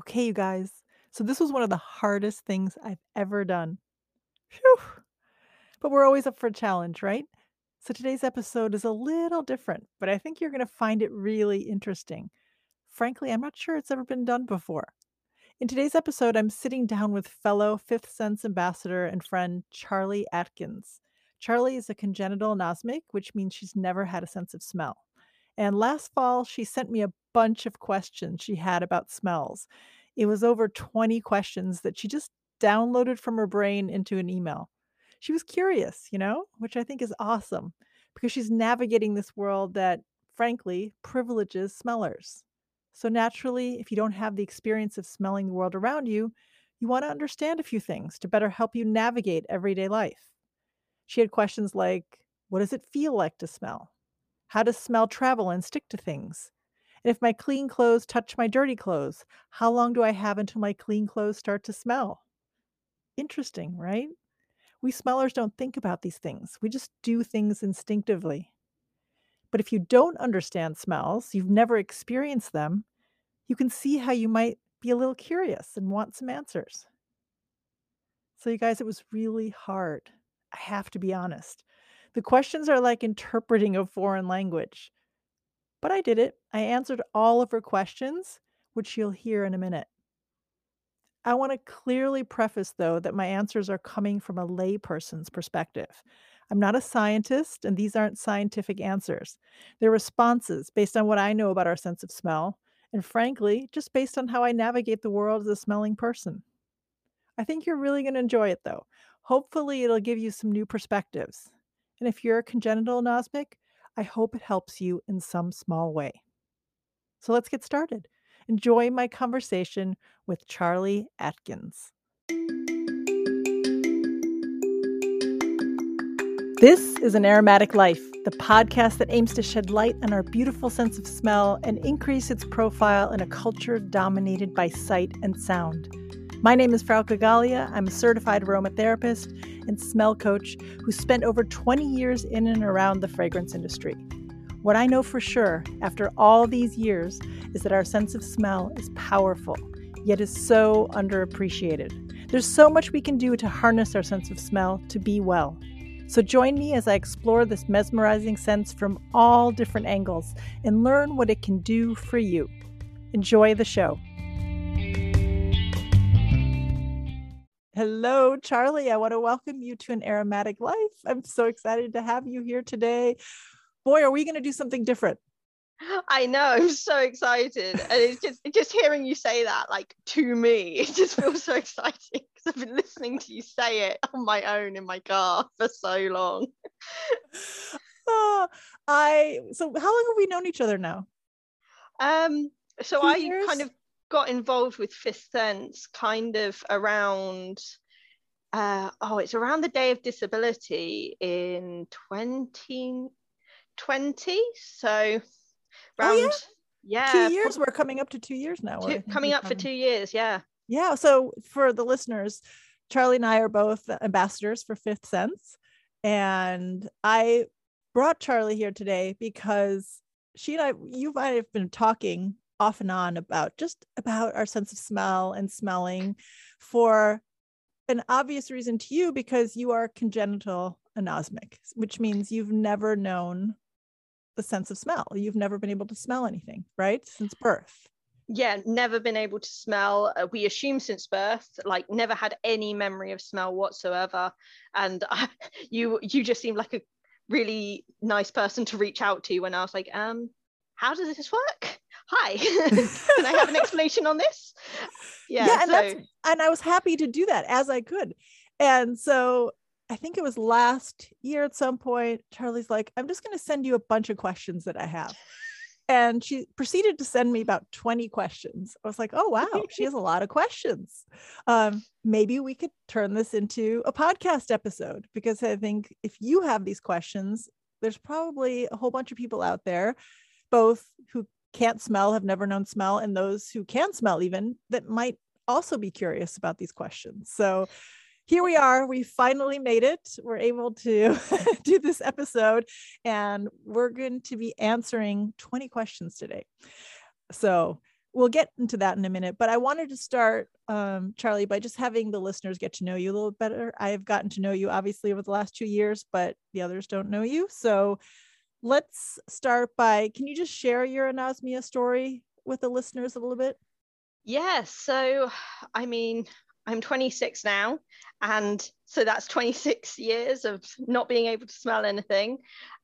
Okay, you guys. So this was one of the hardest things I've ever done. Phew. But we're always up for a challenge, right? So today's episode is a little different, but I think you're going to find it really interesting. Frankly, I'm not sure it's ever been done before. In today's episode, I'm sitting down with fellow Fifth Sense ambassador and friend Charlie Atkins. Charlie is a congenital anosmic, which means she's never had a sense of smell. And last fall, she sent me a bunch of questions she had about smells. It was over 20 questions that she just downloaded from her brain into an email. She was curious, you know, which I think is awesome because she's navigating this world that, frankly, privileges smellers. So, naturally, if you don't have the experience of smelling the world around you, you want to understand a few things to better help you navigate everyday life. She had questions like What does it feel like to smell? How does smell travel and stick to things? And if my clean clothes touch my dirty clothes, how long do I have until my clean clothes start to smell? Interesting, right? We smellers don't think about these things. We just do things instinctively. But if you don't understand smells, you've never experienced them, you can see how you might be a little curious and want some answers. So, you guys, it was really hard. I have to be honest. The questions are like interpreting a foreign language. But I did it. I answered all of her questions, which you'll hear in a minute. I want to clearly preface, though, that my answers are coming from a layperson's perspective. I'm not a scientist, and these aren't scientific answers. They're responses based on what I know about our sense of smell, and frankly, just based on how I navigate the world as a smelling person. I think you're really going to enjoy it, though. Hopefully, it'll give you some new perspectives. And if you're a congenital anosmic, I hope it helps you in some small way. So let's get started. Enjoy my conversation with Charlie Atkins. This is An Aromatic Life, the podcast that aims to shed light on our beautiful sense of smell and increase its profile in a culture dominated by sight and sound. My name is Frau Gallia. I'm a certified aromatherapist and smell coach who spent over 20 years in and around the fragrance industry. What I know for sure after all these years is that our sense of smell is powerful, yet is so underappreciated. There's so much we can do to harness our sense of smell to be well. So join me as I explore this mesmerizing sense from all different angles and learn what it can do for you. Enjoy the show. Hello, Charlie. I want to welcome you to an aromatic life. I'm so excited to have you here today. Boy, are we going to do something different? I know. I'm so excited, and it's just just hearing you say that, like to me, it just feels so exciting because I've been listening to you say it on my own in my car for so long. oh, I so how long have we known each other now? Um, so Two I years? kind of got involved with Fifth Sense kind of around uh, oh, it's around the day of disability in 2020. So around, oh, yeah. yeah. Two years. We're coming up to two years now. Two, coming up coming. for two years, yeah. Yeah. So for the listeners, Charlie and I are both ambassadors for Fifth Sense. And I brought Charlie here today because she and I, you might have been talking off and on about just about our sense of smell and smelling for an obvious reason to you because you are congenital anosmic, which means you've never known the sense of smell. You've never been able to smell anything, right? Since birth. Yeah, never been able to smell. Uh, we assume since birth, like never had any memory of smell whatsoever. And you you just seemed like a really nice person to reach out to when I was like, um, how does this work? Hi, can I have an explanation on this? Yeah, yeah and, so... and I was happy to do that as I could. And so I think it was last year at some point, Charlie's like, I'm just going to send you a bunch of questions that I have. And she proceeded to send me about 20 questions. I was like, oh, wow, she has a lot of questions. Um, maybe we could turn this into a podcast episode because I think if you have these questions, there's probably a whole bunch of people out there both who can't smell, have never known smell, and those who can smell even that might also be curious about these questions. So here we are. We finally made it. We're able to do this episode, and we're going to be answering 20 questions today. So we'll get into that in a minute. But I wanted to start, um, Charlie, by just having the listeners get to know you a little better. I've gotten to know you obviously over the last two years, but the others don't know you. So let's start by can you just share your anosmia story with the listeners a little bit? Yeah. So, I mean, I'm 26 now. And so that's 26 years of not being able to smell anything.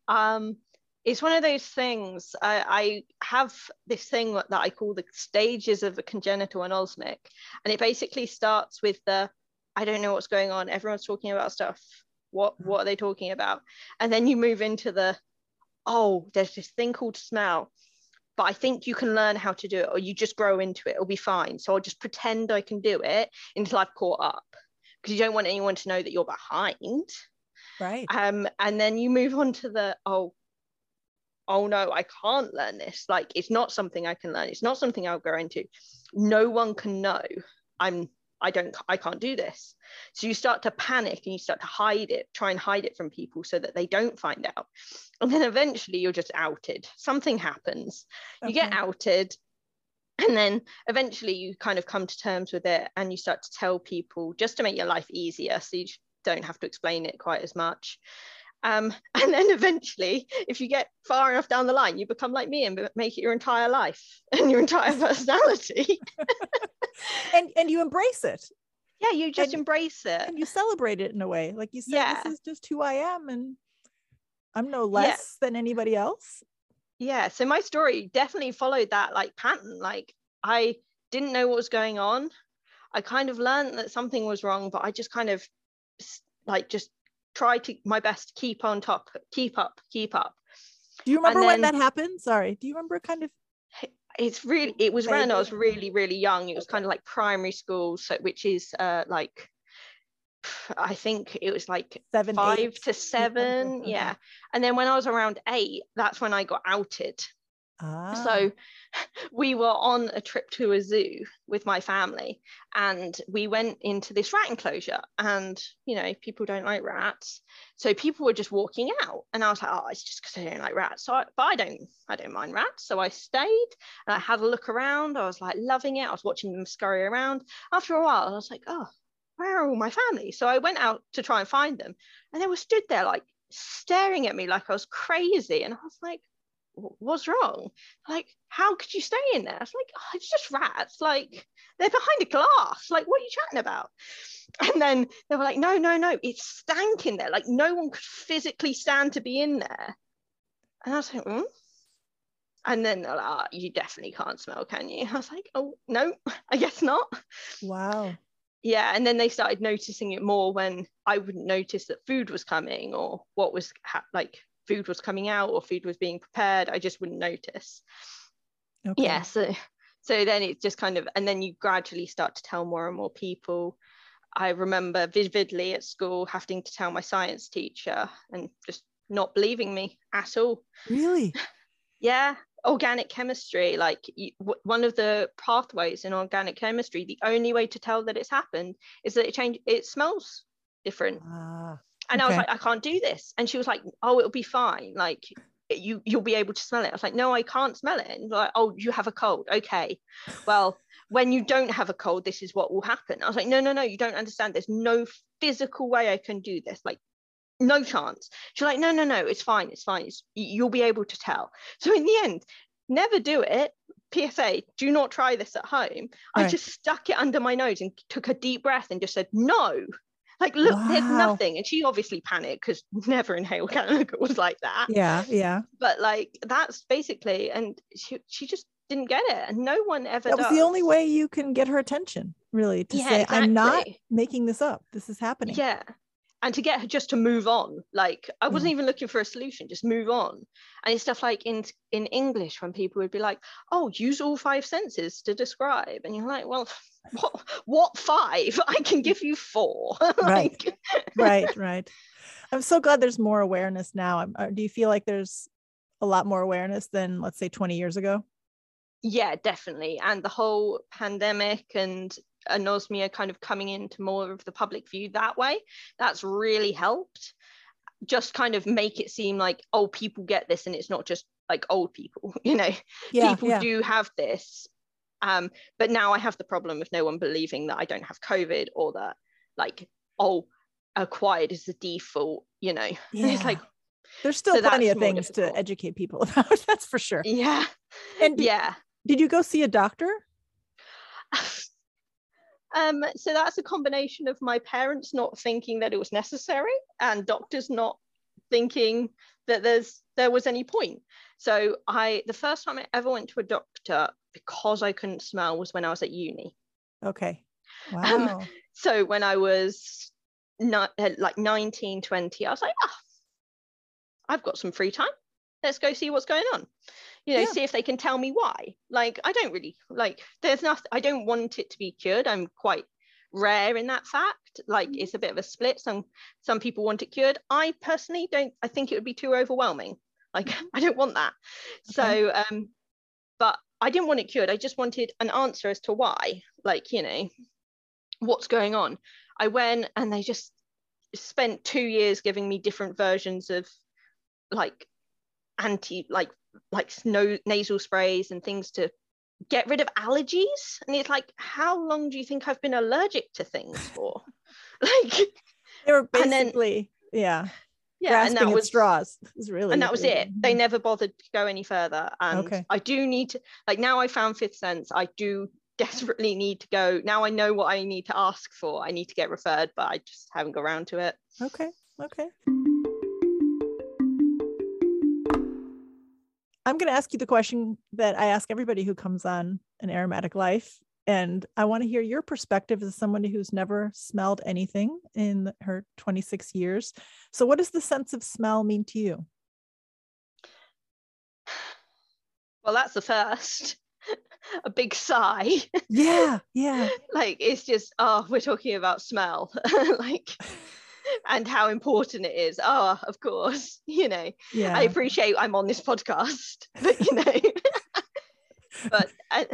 Um, it's one of those things. I, I, have this thing that I call the stages of a congenital anosmic. And it basically starts with the I don't know what's going on. Everyone's talking about stuff. What what are they talking about? And then you move into the oh, there's this thing called smell but I think you can learn how to do it or you just grow into it. It'll be fine. So I'll just pretend I can do it until I've caught up because you don't want anyone to know that you're behind. Right. Um, and then you move on to the, oh, oh no, I can't learn this. Like it's not something I can learn. It's not something I'll grow into. No one can know I'm I don't I can't do this. So you start to panic and you start to hide it, try and hide it from people so that they don't find out. And then eventually you're just outed. Something happens. Okay. You get outed and then eventually you kind of come to terms with it and you start to tell people just to make your life easier so you don't have to explain it quite as much. Um, and then eventually, if you get far enough down the line, you become like me and make it your entire life and your entire personality. and and you embrace it. Yeah, you just and, embrace it. And you celebrate it in a way. Like you said, yeah. this is just who I am and I'm no less yeah. than anybody else. Yeah. So my story definitely followed that like pattern. Like I didn't know what was going on. I kind of learned that something was wrong, but I just kind of like just try to my best to keep on top, keep up, keep up. Do you remember then, when that happened? Sorry. Do you remember kind of it's really it was when I was really really young. It was kind of like primary school, so which is uh like I think it was like seven, five eight. to seven, yeah. And then when I was around eight, that's when I got outed. Ah. So we were on a trip to a zoo with my family and we went into this rat enclosure and you know people don't like rats. So people were just walking out and i was like oh it's just because i don't like rats. So I, but i don't i don't mind rats. So i stayed and i had a look around. I was like loving it. I was watching them scurry around. After a while i was like oh where are all my family? So i went out to try and find them and they were stood there like staring at me like i was crazy. And i was like what's wrong? Like, how could you stay in there? It's like, oh, it's just rats. Like, they're behind a glass. Like, what are you chatting about? And then they were like, no, no, no, it's stank in there. Like, no one could physically stand to be in there. And I was like, hmm? And then they're like, oh, you definitely can't smell, can you? I was like, oh, no, I guess not. Wow. Yeah. And then they started noticing it more when I wouldn't notice that food was coming or what was ha- like food was coming out or food was being prepared i just wouldn't notice. Okay. yeah so so then it's just kind of and then you gradually start to tell more and more people. I remember vividly at school having to tell my science teacher and just not believing me at all. Really? Yeah organic chemistry like you, w- one of the pathways in organic chemistry the only way to tell that it's happened is that it change it smells different. Ah and okay. I was like, I can't do this. And she was like, Oh, it'll be fine. Like you you'll be able to smell it. I was like, No, I can't smell it. And like, oh, you have a cold. Okay. Well, when you don't have a cold, this is what will happen. I was like, No, no, no, you don't understand. There's no physical way I can do this. Like, no chance. She's like, No, no, no, it's fine, it's fine. It's, you'll be able to tell. So in the end, never do it. PSA, do not try this at home. Right. I just stuck it under my nose and took a deep breath and just said, No, like, look, wow. there's nothing. And she obviously panicked because never inhaled was like that. Yeah, yeah. But like that's basically, and she she just didn't get it, and no one ever. That was the only way you can get her attention, really, to yeah, say, exactly. "I'm not making this up. This is happening." Yeah, and to get her just to move on like i wasn't mm. even looking for a solution just move on. And it's stuff like in in english when people would be like oh use all five senses to describe. And you're like well what what five? I can give you four. Right. Right right. I'm so glad there's more awareness now. Uh, do you feel like there's a lot more awareness than let's say 20 years ago? Yeah definitely. And the whole pandemic and anosmia kind of coming into more of the public view that way that's really helped just kind of make it seem like oh people get this and it's not just like old people you know yeah, people yeah. do have this Um, but now I have the problem of no one believing that I don't have COVID or that like, oh, acquired is the default, you know. Yeah. It's like there's still So plenty of things to educate people about. That's for sure. yeah, And yeah. did you go see a doctor? Um, so that's a combination of my parents not thinking that it was necessary and doctors not thinking that there's there was any point. So I the first time I ever went to a doctor because I couldn't smell was when I was at uni. Okay. Wow. Um, So when I was not like 19, 20, I was like, ah, I've got some free time. Let's go see what's going on. You know, Yeah. see if they can tell me why. Like, I don't really like there's nothing I don't want it to be cured. I'm quite rare in that fact. Like Mhm. it's a bit of a split. Some some people want it cured. I personally don't I think it would be too overwhelming. Like I don't want that. So um but I didn't want it cured. I just wanted an answer as to why. Like, you know, what's going on. I went and they just spent two years giving me different versions of like anti like like snow nasal sprays and things to get rid of allergies. And it's like, how long do you think I've been allergic to things for? like, they were and then- basically, yeah, yeah, and that was straws. Is really and that was it. They never bothered to go any further. And Okay. I do need to like now I found fifth sense. I do desperately need to go. Now I know what I need to ask for. I need to get referred, but I just haven't got around to it. Okay. Okay. I'm going to ask you the question that I ask everybody who comes on an aromatic life. And I want to hear your perspective as somebody who's never smelled anything in her 26 years. So, what does the sense of smell mean to you? Well, that's the first. A big sigh. Yeah. Yeah. like it's just oh, we're talking about smell. like and how important it is. Oh, of course, you know. Yeah. I appreciate I'm on this podcast, but you know, but and,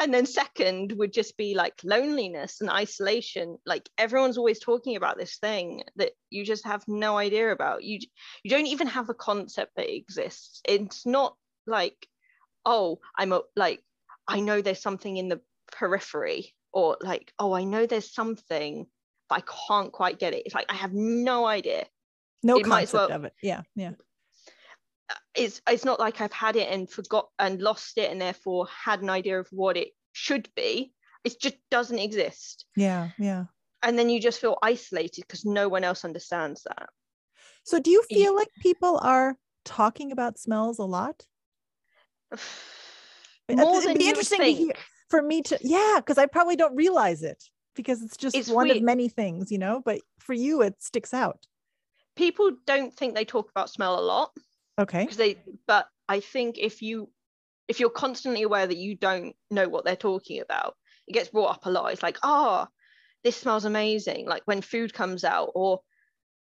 and then second would just be like loneliness and isolation. Like everyone's always talking about this thing that you just have no idea about. You you don't even have a concept that it exists. It's not like oh, I'm a, like I know there's something in the periphery or like oh, I know there's something but I can't quite get it. It's like I have no idea. no it might as concept well- of it. Yeah. Yeah. it's it's not like I've had it and forgot and lost it and therefore had an idea of what it should be. It just doesn't exist. Yeah. Yeah. And then you just feel isolated because no one else understands that. So, do you feel like people are talking about smells a lot? More it'd than be interesting to hear for me to yeah because i probably don't realize it because it's just It's one of many things you know but for you it sticks out People don't think they talk about smell a lot okay because they but I think if you if you're constantly aware that you don't know what they're talking about, it gets brought up a lot. It's like, oh, this smells amazing. Like when food comes out, or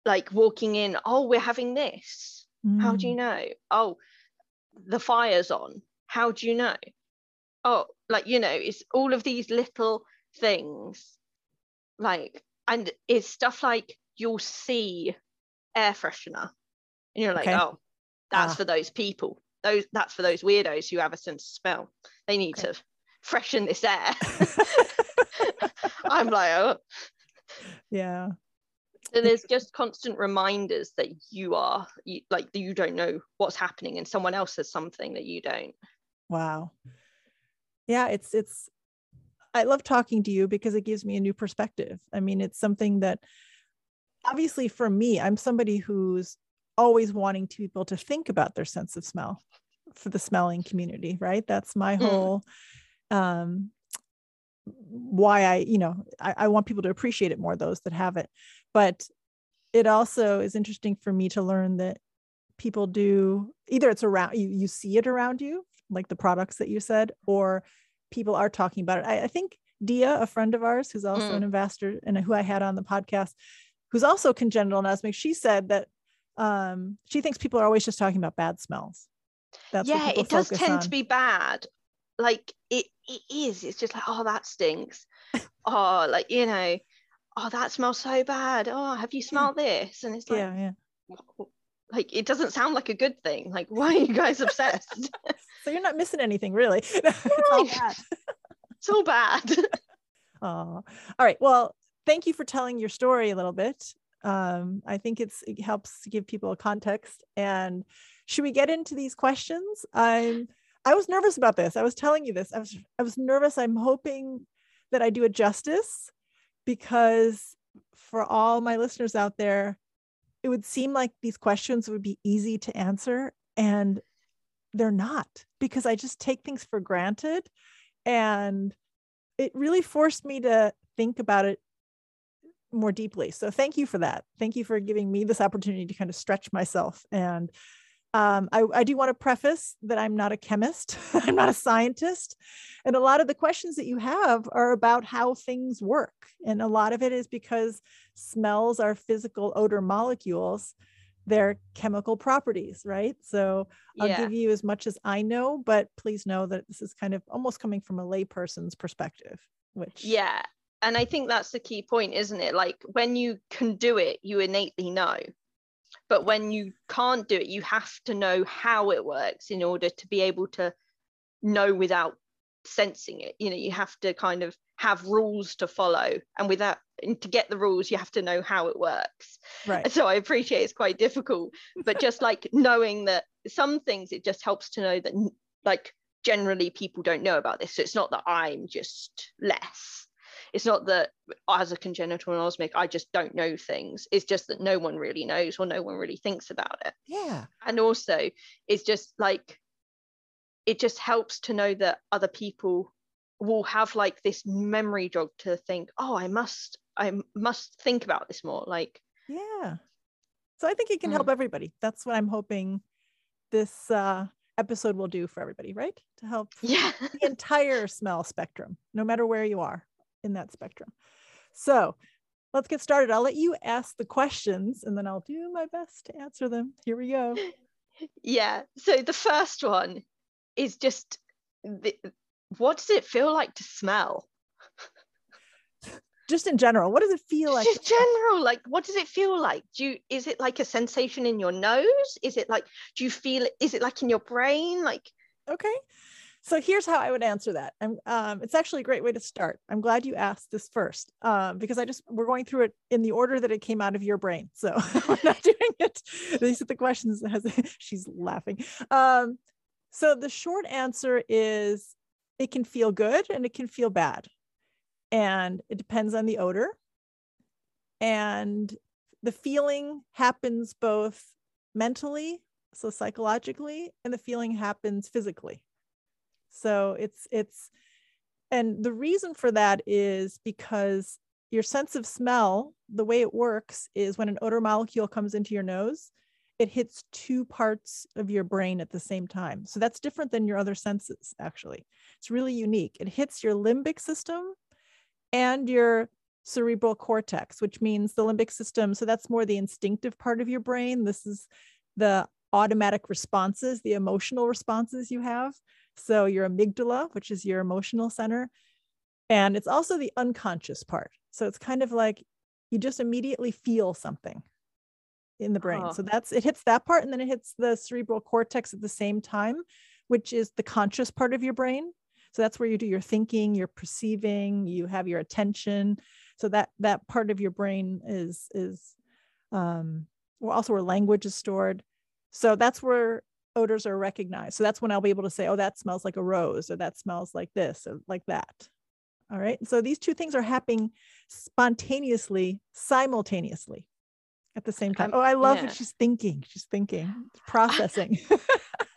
like walking in, oh, we're having this. How do you mm. know? Oh, the fire's on. How do you know? Oh, like, you know, it's all of these little things. Like, and it's stuff like you'll see air freshener. And you're like, Okay. oh, that's Ah. for those people. Those that's for those weirdos who have a sense of smell. They need Okay. to freshen this air. I'm like, oh. yeah So there's just constant reminders that you are you, like you don't know what's happening and someone else has something that you don't. wow yeah it's it's i love talking to you because it gives me a new perspective. I mean it's something that obviously for me i'm somebody who's always wanting to people to think about their sense of smell for the smelling community right? That's my Mm. whole um why i you know I, I want people to appreciate it more those that have it. But it also is interesting for me to learn that people do either it's around you you see it around you like the products that you said or people are talking about it i, I think dia a friend of ours who's also Mm. an ambassador and who i had on the podcast who's also congenital anosmic she said that um she thinks people are always just talking about bad smells that's yeah, it does tend on. to be bad. Like it it is. It's just like, oh, that stinks. oh, like, you know, oh, that smells so bad. Oh, have you smelled this? And it's like, yeah yeah "Wha- like it doesn't sound like a good thing. Like, why are you guys obsessed? so you're not missing anything really Right. bad. all bad. Oh, all right. Well, thank you for telling your story a little bit. Um, I think it's it helps to give people a context. And should we get into these questions? I'm I was nervous about this. I was telling you this. I was I was nervous. I'm hoping that I do it justice because for all my listeners out there, it would seem like these questions would be easy to answer and they're not because I just take things for granted and it really forced me to think about it more deeply. So thank you for that. Thank you for giving me this opportunity to kind of stretch myself. And um, I, I do want to preface that I'm not a chemist, I'm not a scientist. And a lot of the questions that you have are about how things work. And a lot of it is because smells are physical odor molecules, they're chemical properties, right? So I'll Yeah. give you as much as I know, but please know that this is kind of almost coming from a layperson's perspective, which Yeah. And I think that's the key point, isn't it? Like when you can do it, you innately know. But when you can't do it, you have to know how it works in order to be able to know without sensing it. You know, you have to kind of have rules to follow. And without and to get the rules, you have to know how it works. right. So I appreciate it's quite difficult. But just like knowing that some things, it just helps to know that like generally people don't know about this. So it's not that I'm just less it's not that as a congenital anosmic i just don't know things it's just that no one really knows or no one really thinks about it Yeah. and also it's just like it just helps to know that other people will have like this memory jog to think oh i must i must think about this more like Yeah. So I think it can Mm. help everybody. That's what I'm hoping this uh, episode will do for everybody, right? To help yeah the entire smell spectrum, no matter where you are in that spectrum. So let's get started. I'll let you ask the questions and then I'll do my best to answer them. Here we go. yeah so the first one is just the, what does it feel like to smell Just in general, what does it feel like? just general like what does it feel like do you is it like a sensation in your nose is it like do you feel is it like in your brain like Okay. So here's how I would answer that. And um, it's actually a great way to start. I'm glad you asked this first um, because I just, we're going through it in the order that it came out of your brain. So we're not doing it. These are the questions. she's laughing. Um, so the short answer is it can feel good and it can feel bad. And it depends on the odor. And the feeling happens both mentally, so psychologically, and the feeling happens physically. So it's it's and the reason for that is because your sense of smell, the way it works is when an odor molecule comes into your nose, it hits two parts of your brain at the same time. So that's different than your other senses, actually. It's really unique. It hits your limbic system and your cerebral cortex, which means the limbic system. So that's more the instinctive part of your brain. This is the automatic responses, the emotional responses you have. So your amygdala, which is your emotional center. And it's also the unconscious part. So it's kind of like you just immediately feel something in the brain. Oh. So that's it hits that part and then it hits the cerebral cortex at the same time, which is the conscious part of your brain. So that's where you do your thinking, your perceiving, you have your attention. So that that part of your brain is is um well, also where language is stored. So that's where odors are recognized. So that's when I'll be able to say, oh, that smells like a rose, or that smells like this, or like that. All right. So these two things are happening spontaneously, simultaneously at the same time. Um, oh, I love yeah. what she's thinking. She's thinking, processing.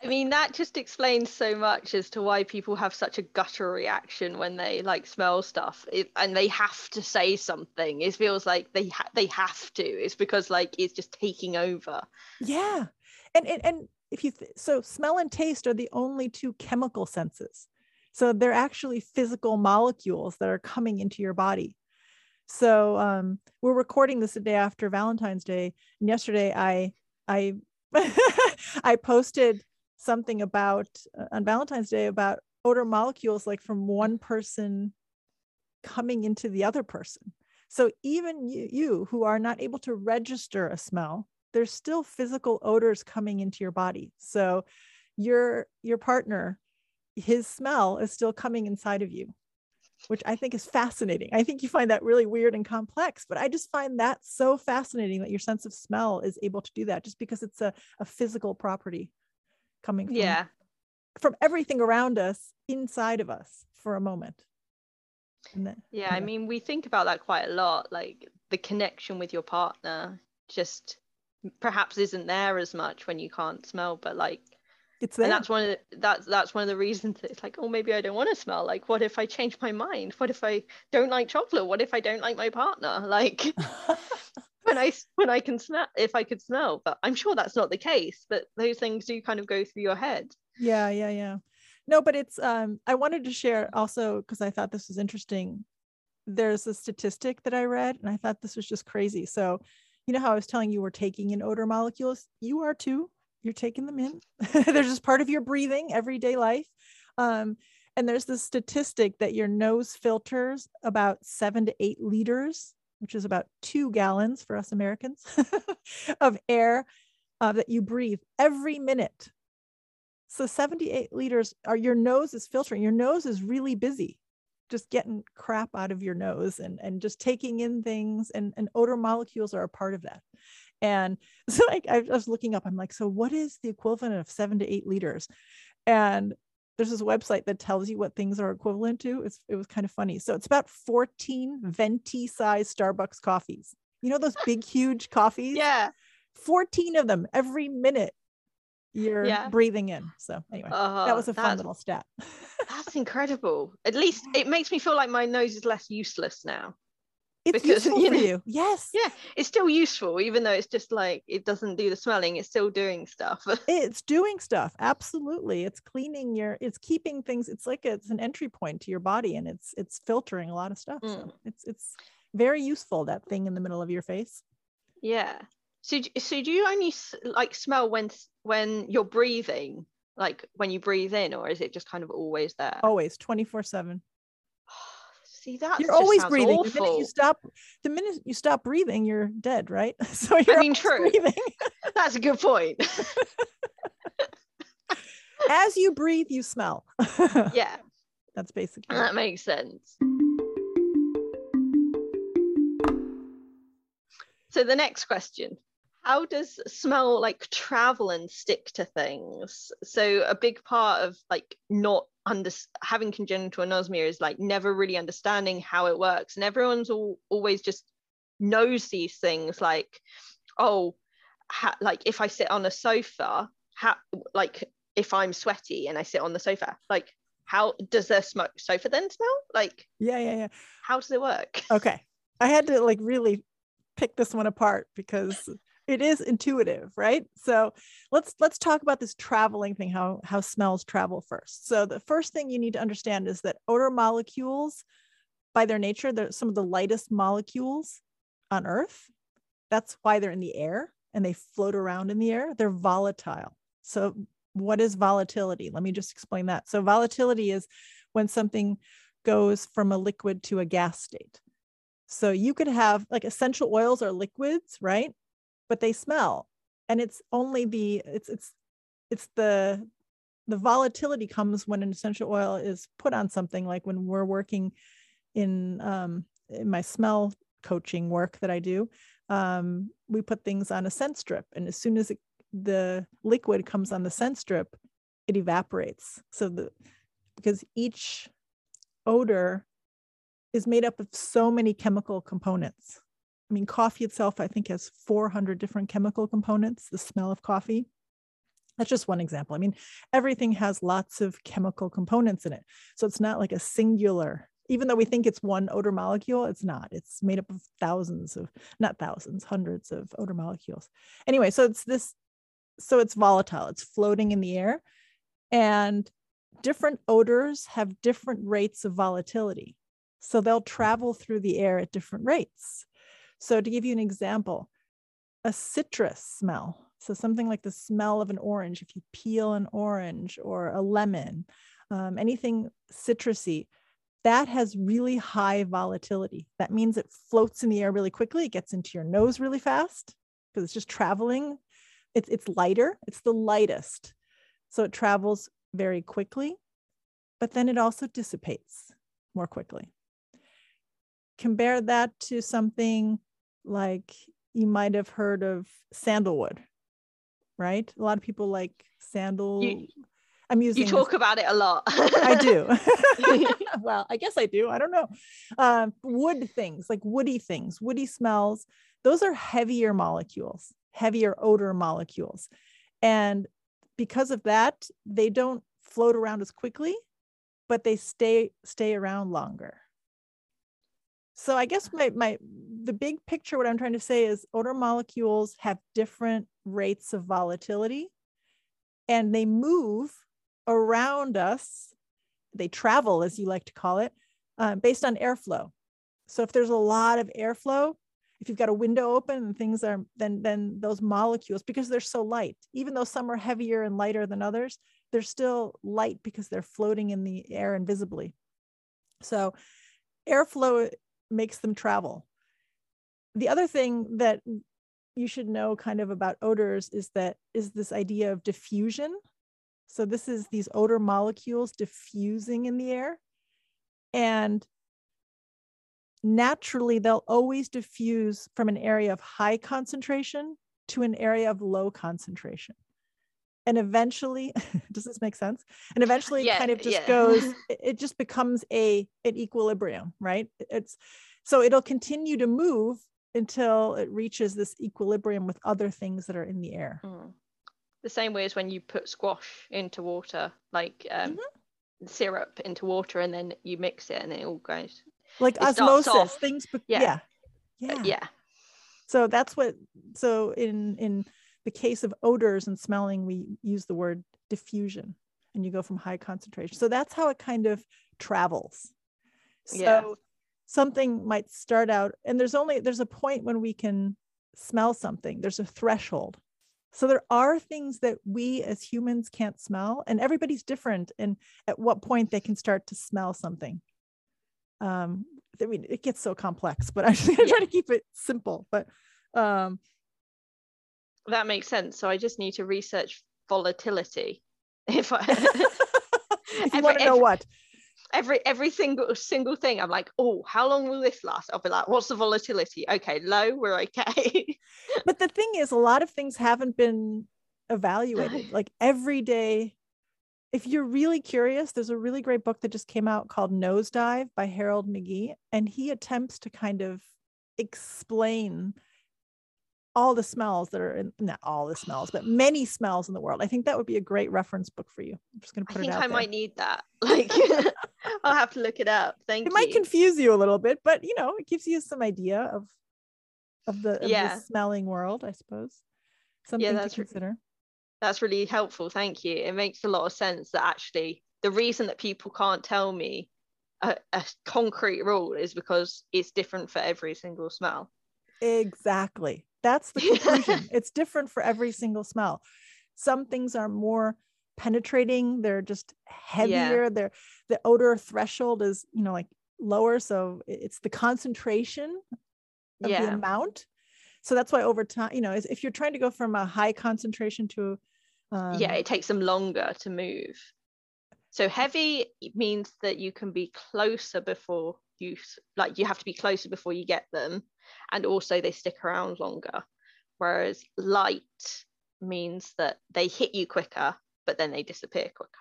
i mean that just explains so much as to why people have such a gutter reaction when they like smell stuff it, and they have to say something it feels like they ha- they have to it's because like it's just taking over yeah. And, and, and if you, th- so smell and taste are the only two chemical senses. So they're actually physical molecules that are coming into your body. So um, we're recording this the day after Valentine's Day. And yesterday I, I, I posted something about uh, on Valentine's Day about odor molecules like from one person coming into the other person. So even you, you who are not able to register a smell, there's still physical odors coming into your body. So your your partner, his smell is still coming inside of you. which I think is fascinating. I think you find that really weird and complex, but I just find that so fascinating that your sense of smell is able to do that just because it's a, a physical property coming from, Yeah. from everything around us inside of us for a moment. And then, Yeah, I mean, we think about that quite a lot, like the connection with your partner just perhaps isn't there as much when you can't smell, but like it's there. and that's one of the, that's that's one of the reasons that it's like, oh, maybe I don't want to smell. Like, what if I change my mind? What if I don't like chocolate? What if I don't like my partner? Like when i when I can smell if I could smell, but I'm sure that's not the case. But those things do kind of go through your head. yeah yeah yeah no but it's um i wanted to share also because i thought this was interesting there's a statistic that i read and i thought this was just crazy so you know how i was telling you we're taking in odor molecules? You are too. You're taking them in. They're just part of your breathing everyday life. Um and there's this statistic that your nose filters about seven to eight liters which is about two gallons for us americans of air uh, that you breathe every minute. So 78 liters are your nose is filtering. Your nose is really busy, just getting crap out of your nose and, and just taking in things and, and odor molecules are a part of that. And so like I was looking up, I'm like, so what is the equivalent of seven to eight liters? And there's this website that tells you what things are equivalent to. It's, it was kind of funny. So it's about 14 venti size Starbucks coffees. You know, those big, huge coffees? Yeah. 14 of them every minute you're Yeah. breathing in. So anyway, Oh, that was a fun little stat. that's incredible. At least it makes me feel like my nose is less useless now. It's because, useful you for know- you. Yes. Yeah, it's still useful, even though it's just like it doesn't do the smelling, it's still doing stuff. It's doing stuff. Absolutely. It's cleaning your, it's keeping things, it's like it's an entry point to your body and it's it's filtering a lot of stuff. So Mm. it's it's very useful, that thing in the middle of your face. yeah. So, so do you only like smell when when you're breathing, like when you breathe in, or is it just kind of always there? Always 24-7. See, that You're always breathing. The minute you stop, the minute you stop breathing, you're dead, right? So you're mean, true. breathing. That's a good point. As you breathe, you smell. yeah, That's basically it. that makes sense. So the next question. How does smell like travel and stick to things? So a big part of like not under having congenital anosmia is like never really understanding how it works, and everyone's all always just knows these things like, oh, ha- like if I sit on a sofa, how like if I'm sweaty and I sit on the sofa, like how does the smoke sofa then smell? Like Yeah, yeah, yeah. how does it work? Okay. I had to like really pick this one apart because it is intuitive, right? So let's let's talk about this traveling thing, how how smells travel first. So the first thing you need to understand is that odor molecules, by their nature, they're some of the lightest molecules on Earth. That's why they're in the air and they float around in the air. They're volatile. So what is volatility? Let me just explain that. So volatility is when something goes from a liquid to a gas state. So you could have like essential oils are liquids, right? But they smell. And it's only the it's it's it's the the volatility comes when an essential oil is put on something like when we're working in um in my smell coaching work that I do, um, we put things on a scent strip. And as soon as it, the liquid comes on the scent strip, it evaporates. So the because each odor is made up of so many chemical components. I mean, coffee itself, I think, has 400 different chemical components, the smell of coffee. That's just one example. I mean, everything has lots of chemical components in it. So it's not like a singular, even though we think it's one odor molecule, it's not. It's made up of thousands of, not thousands, hundreds of odor molecules. Anyway, so it's this, so it's volatile, it's floating in the air. And different odors have different rates of volatility. So they'll travel through the air at different rates. So to give you an example, a citrus smell, so something like the smell of an orange, if you peel an orange or a lemon, um, anything citrusy, that has really high volatility. That means it floats in the air really quickly. It gets into your nose really fast because it's just traveling. It's, it's lighter, it's the lightest. So it travels very quickly, but then it also dissipates more quickly. Compare that to something like you might have heard of sandalwood, right? A lot of people like sandal. You- I'm using You talk about it a lot. I do. well, I guess I do. I don't know. Um, wood things like woody things, woody smells, those are heavier molecules, heavier odor molecules. And because of that, they don't float around as quickly, but they stay stay around longer. So I guess my my the big picture what I'm trying to say is odor molecules have different rates of volatility and they move around us. They travel, as you like to call it, uh, based on airflow. So if there's a lot of airflow, if you've got a window open and things are then then those molecules because they're so light, even though some are heavier and lighter than others, they're still light because they're floating in the air invisibly. So airflow makes them travel. The other thing that you should know kind of about odors is that is this idea of diffusion. So this is these odor molecules diffusing in the air. And naturally, they'll always diffuse from an area of high concentration to an area of low concentration. And eventually, does this make sense? And eventually Yeah, it kind of just yeah. goes, it- just becomes a an equilibrium, right? It's so it'll continue to move until it reaches this equilibrium with other things that are in the air. Mm. The same way as when you put squash into water, like um, Mm-hmm. syrup into water, and then you mix it, and it all goes. Like osmosis, things, be- yeah. yeah. Yeah. Yeah. yeah. So that's what, so in, in the case of odors and smelling, we use the word diffusion and you go from high concentration. So that's how it kind of travels. So Yeah. something might start out, and there's only, there's a point when we can smell something, there's a threshold. So there are things that we as humans can't smell, and everybody's different and at what point they can start to smell something. Um, I mean, it gets so complex, but I'm just gonna try to keep it simple. But um, That makes sense. So I just need to research volatility. If I if you Every- want to know every- what, every every single single thing, I'm like, oh, how long will this last? I'll be like, what's the volatility? Okay, low, we're okay. but the thing is, a lot of things haven't been evaluated. Like every day, if you're really curious, there's a really great book that just came out called Nosedive by Harold McGee, and he attempts to kind of explain all the smells that are in not all the smells, but many smells in the world. I think that would be a great reference book for you. I'm just going to I put think it out I there. might need that. Like, I'll have to look it up. Thank it you. It might confuse you a little bit, but you know, it gives you some idea of of the, of Yeah. the smelling world, I suppose. Something to that's re- consider. That's really helpful. Thank you. It makes a lot of sense that actually the reason that people can't tell me a, a concrete rule is because it's different for every single smell. Exactly. That's the conclusion. it's different for every single smell. Some things are more penetrating, they're just heavier. They're the odor threshold is, you know, like lower. So it's the concentration of the amount. So that's why over time, you know, if you're trying to go from a high concentration to um, yeah, it takes them longer to move. So heavy means that you can be closer before you like you have to be closer before you get them, and also they stick around longer. Whereas light means that they hit you quicker, but then they disappear quicker.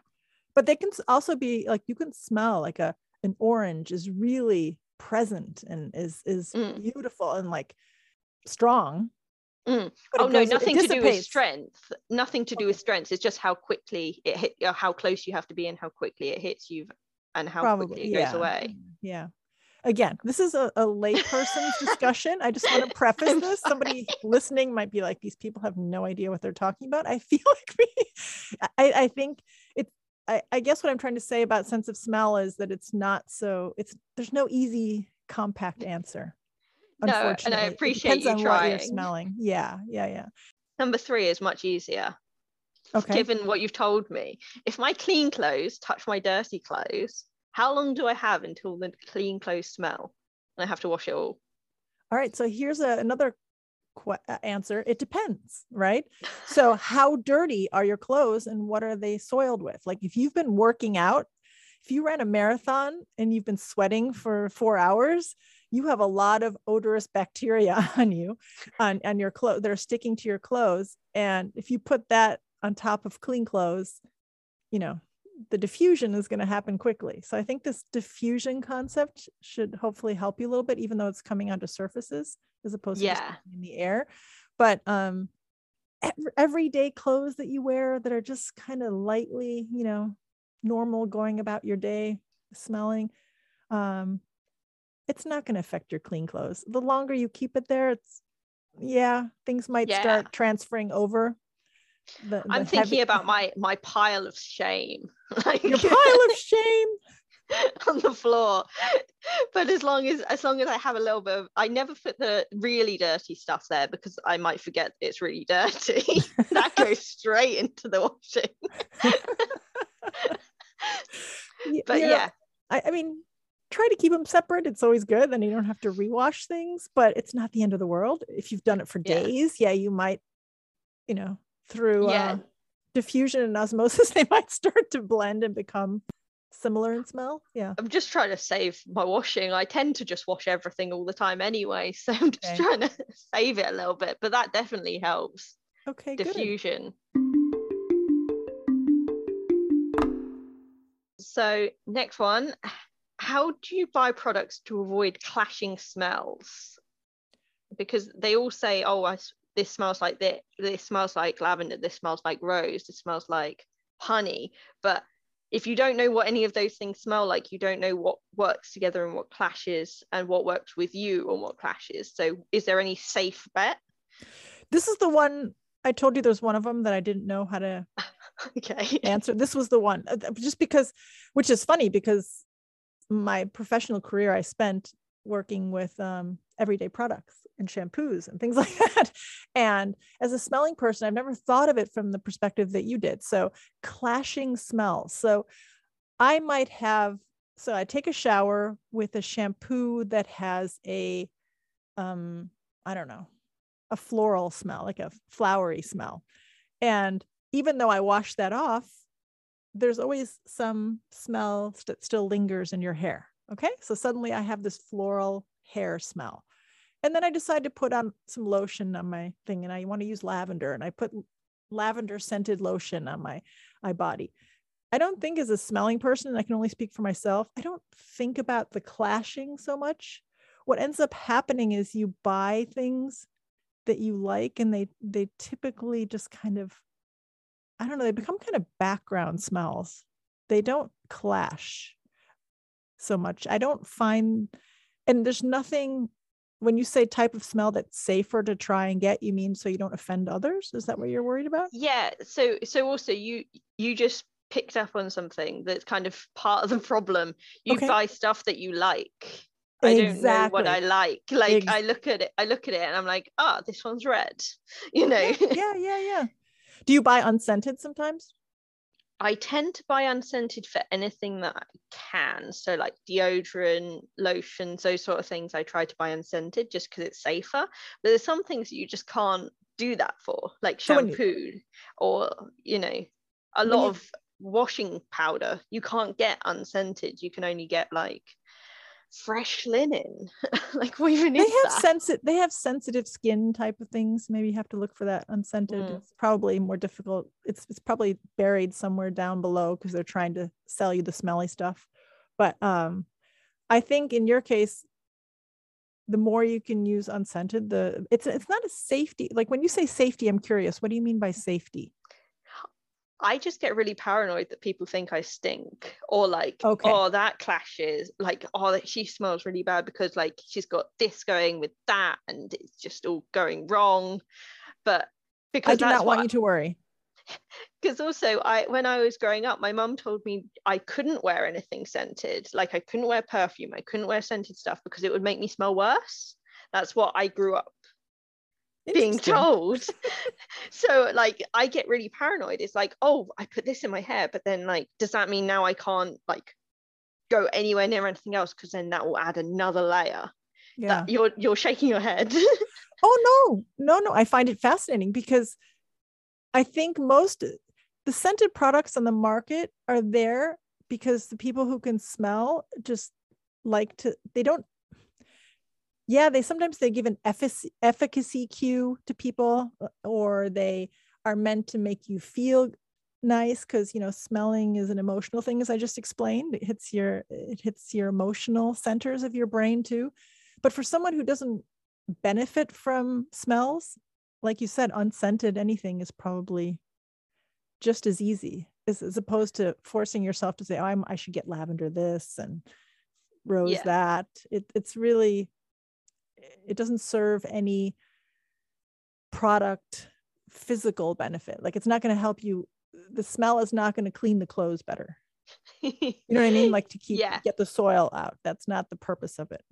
but they can also be like you can smell like a an orange is really present and is is Mm. beautiful and like strong Mm. Oh no, goes- nothing to do with strength. Nothing to do with strength. It's just how quickly it hit, or how close you have to be, and how quickly it hits you, and how probably quickly it yeah goes away. yeah again this is a, a layperson's discussion. I just want to preface I'm this somebody listening might be like these people have no idea what they're talking about. I feel like we i, I think it's I, I guess what i'm trying to say about sense of smell is that it's not so it's there's no easy compact answer No, and I. It appreciate you on what you're trying. smelling. Yeah yeah yeah. Number three is much easier. okay. Given what you've told me, if my clean clothes touch my dirty clothes, how long do I have until the clean clothes smell? And I have to wash it all. All right. So here's a, another que- uh, answer. It depends, right? So how dirty are your clothes and what are they soiled with? Like if you've been working out, if you ran a marathon and you've been sweating for four hours, you have a lot of odorous bacteria on you, on, on your clothes that are sticking to your clothes. And if you put that on top of clean clothes, you know, the diffusion is going to happen quickly. So I think this diffusion concept should hopefully help you a little bit, even though it's coming onto surfaces as opposed to Yeah. in the air. But um, ev- everyday clothes that you wear that are just kind of lightly, you know, normal going about your day, smelling, um, it's not going to affect your clean clothes. The longer you keep it there, it's yeah, things might Yeah. start transferring over. The, I'm the thinking heavy- about my my pile of shame, like your pile of shame. on the floor. But as long as as long as I have a little bit of, I never put the really dirty stuff there because I might forget it's really dirty. that goes straight into the washing. But you know, yeah, I, I mean, try to keep them separate. It's always good. Then you don't have to rewash things, but it's not the end of the world. If you've done it for Yeah. days, yeah, you might, you know, through Yeah. uh, diffusion and osmosis, they might start to blend and become similar in smell. Yeah. I'm just trying to save my washing. I tend to just wash everything all the time anyway, so I'm just Okay. trying to save it a little bit. But that definitely helps. Okay. Good. diffusion. So, next one How do you buy products to avoid clashing smells? Because they all say, oh, I, this smells like this, this smells like lavender, this smells like rose, this smells like honey. But if you don't know what any of those things smell like, you don't know what works together and what clashes and what works with you and what clashes. So, is there any safe bet? This is the one I told you there's one of them that I didn't know how to Okay. answer. This was the one, uh, just because, which is funny because my professional career I spent working with um, everyday products and shampoos and things like that. And as a smelling person, I've never thought of it from the perspective that you did. So, clashing smells. So, I might have, so I take a shower with a shampoo that has a, um, I don't know, a floral smell, like a flowery smell. And even though I wash that off, there's always some smell that still lingers in your hair. Okay. So suddenly I have this floral hair smell. And then I decide to put on some lotion on my thing and I want to use lavender and I put lavender scented lotion on my, my body. I don't think as a smelling person, and I can only speak for myself, I don't think about the clashing so much. What ends up happening is you buy things that you like and they they typically just kind of I don't know, they become kind of background smells. They don't clash so much. I don't find, and there's nothing when you say type of smell that's safer to try and get, you mean so you don't offend others? Is that what you're worried about? yeah so so also you you just picked up on something that's kind of part of the problem you Okay. buy stuff that you like i don't know what i like like Ex- i look at it i look at it and i'm like ah this one's red you know Yeah, yeah, yeah. Do you buy unscented sometimes? I tend to buy unscented for anything that i can. So like deodorant lotions those sort of things i try to buy unscented just because it's safer. But there's some things that you just can't do that for like So when you- shampoo or you know a lot of washing powder. You can't get unscented. You can only get like fresh linen like what even They is have that sensitive they have sensitive skin type of things. Maybe you have to look for that unscented. Mm. It's probably more difficult. It's it's probably buried somewhere down below because they're trying to sell you the smelly stuff. But um I think in your case, the more you can use unscented, the it's it's not a safety. Like when you say safety, I'm curious. What do you mean by safety? I just get really paranoid that people think I stink or like, Okay. oh, that clashes. Like, oh, that she smells really bad because like she's got this going with that and it's just all going wrong. But because I do not want what you to worry. because also I when I was growing up, my mum told me I couldn't wear anything scented. Like I couldn't wear perfume, I couldn't wear scented stuff because it would make me smell worse. That's what I grew up being told. so like I get really paranoid. It's like, oh, I put this in my hair, but then like, does that mean now I can't like go anywhere near anything else? Because then that will add another layer. Yeah. That you're you're shaking your head. Oh no, no, no. I find it fascinating because I think most the scented products on the market are there because the people who can smell just like to they don't yeah they sometimes they give an efficacy, efficacy cue to people uh, or they are meant to make you feel nice because you know smelling is an emotional thing as i just explained. It hits your it hits your emotional centers of your brain too. But for someone who doesn't benefit from smells like you said unscented anything is probably just as easy as, as opposed to forcing yourself to say oh, I'm, i should get lavender this and rose yeah. that. It, it's really it doesn't serve any product physical benefit. Like it's not going to help you the smell is not going to clean the clothes better. You know what i mean? Like to keep yeah. get the soil out. That's not the purpose of it.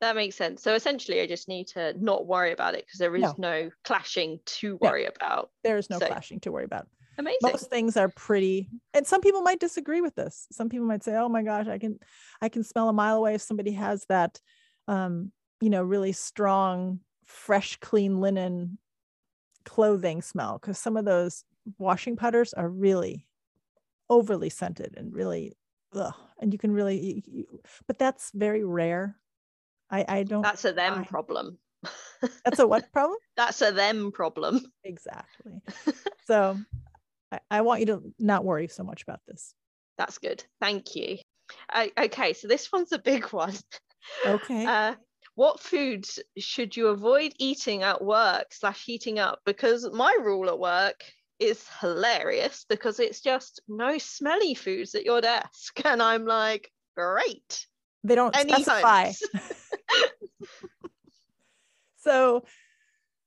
That makes sense. So essentially i just need to not worry about it because there is no. no. clashing to worry no. about. There is no so, clashing to worry about. Amazing. Most things are pretty and some people might disagree with this. Some people might say oh my gosh i can i can smell a mile away if somebody has that um you know really strong fresh clean linen clothing smell because some of those washing powders are really overly scented and really ugh, and you can really you, you, but that's very rare. I i don't that's a them I, problem. That's a what problem? That's a them problem. Exactly. So I, I want you to not worry so much about this. That's good. Thank you. Okay so this one's a big one. Okay. Uh, what foods should you avoid eating at work slash heating up? Because my rule at work is hilarious because it's just no smelly foods at your desk. And i'm like great. They don't Any specify. so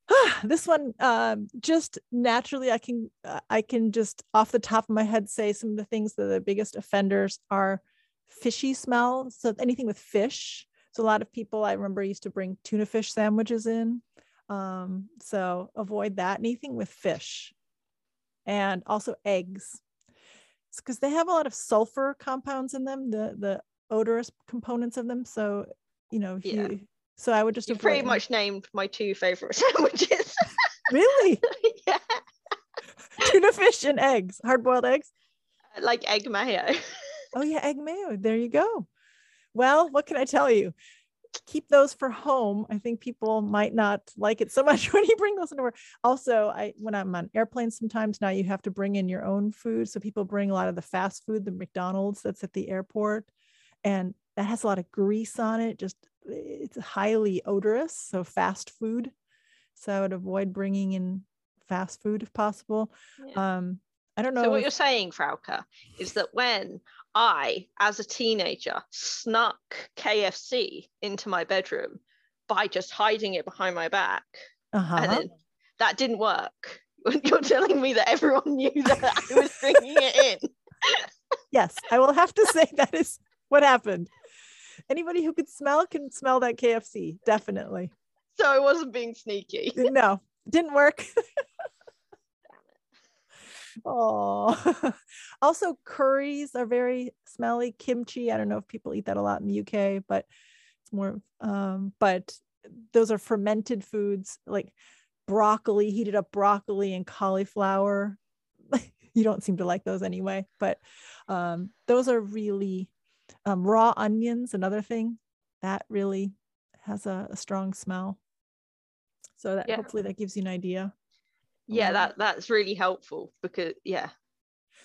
this one um, just naturally i can uh, i can just off the top of my head say some of the things that are the biggest offenders are fishy smell so anything with fish so a lot of people I remember used to bring tuna fish sandwiches in. Um, so avoid that. Anything with fish and also eggs. It's because they have a lot of sulfur compounds in them, the the odorous components of them. So, you know, if yeah. you so I would just you pretty them. much named my two favorite sandwiches. really? yeah. Tuna fish and eggs, hard boiled eggs. Like egg mayo. oh yeah, egg mayo. There you go. Well, what can I tell you? Keep those for home. I think people might not like it so much when you bring those into work. Also, I when I'm on airplanes, sometimes now you have to bring in your own food. So people bring a lot of the fast food, the McDonald's that's at the airport, and that has a lot of grease on it. Just it's highly odorous. So fast food. So I would avoid bringing in fast food if possible. Yeah. Um, I don't know. So what if... you're saying, Frauke, is that when I, as a teenager, snuck KFC into my bedroom by just hiding it behind my back. Uh-huh. And then that didn't work. You're telling me that everyone knew that I was bringing it in. yes, I will have to say that is what happened. Anybody who could smell can smell that KFC, definitely. So I wasn't being sneaky. No, didn't work. Oh, also curries are very smelly. Kimchi, I don't know if people eat that a lot in the UK, but it's more. Um, but those are fermented foods like broccoli, heated up broccoli and cauliflower. you don't seem to like those anyway, but um, those are really um, raw onions. Another thing that really has a, a strong smell. So that yeah. hopefully that gives you an idea yeah that that's really helpful because yeah.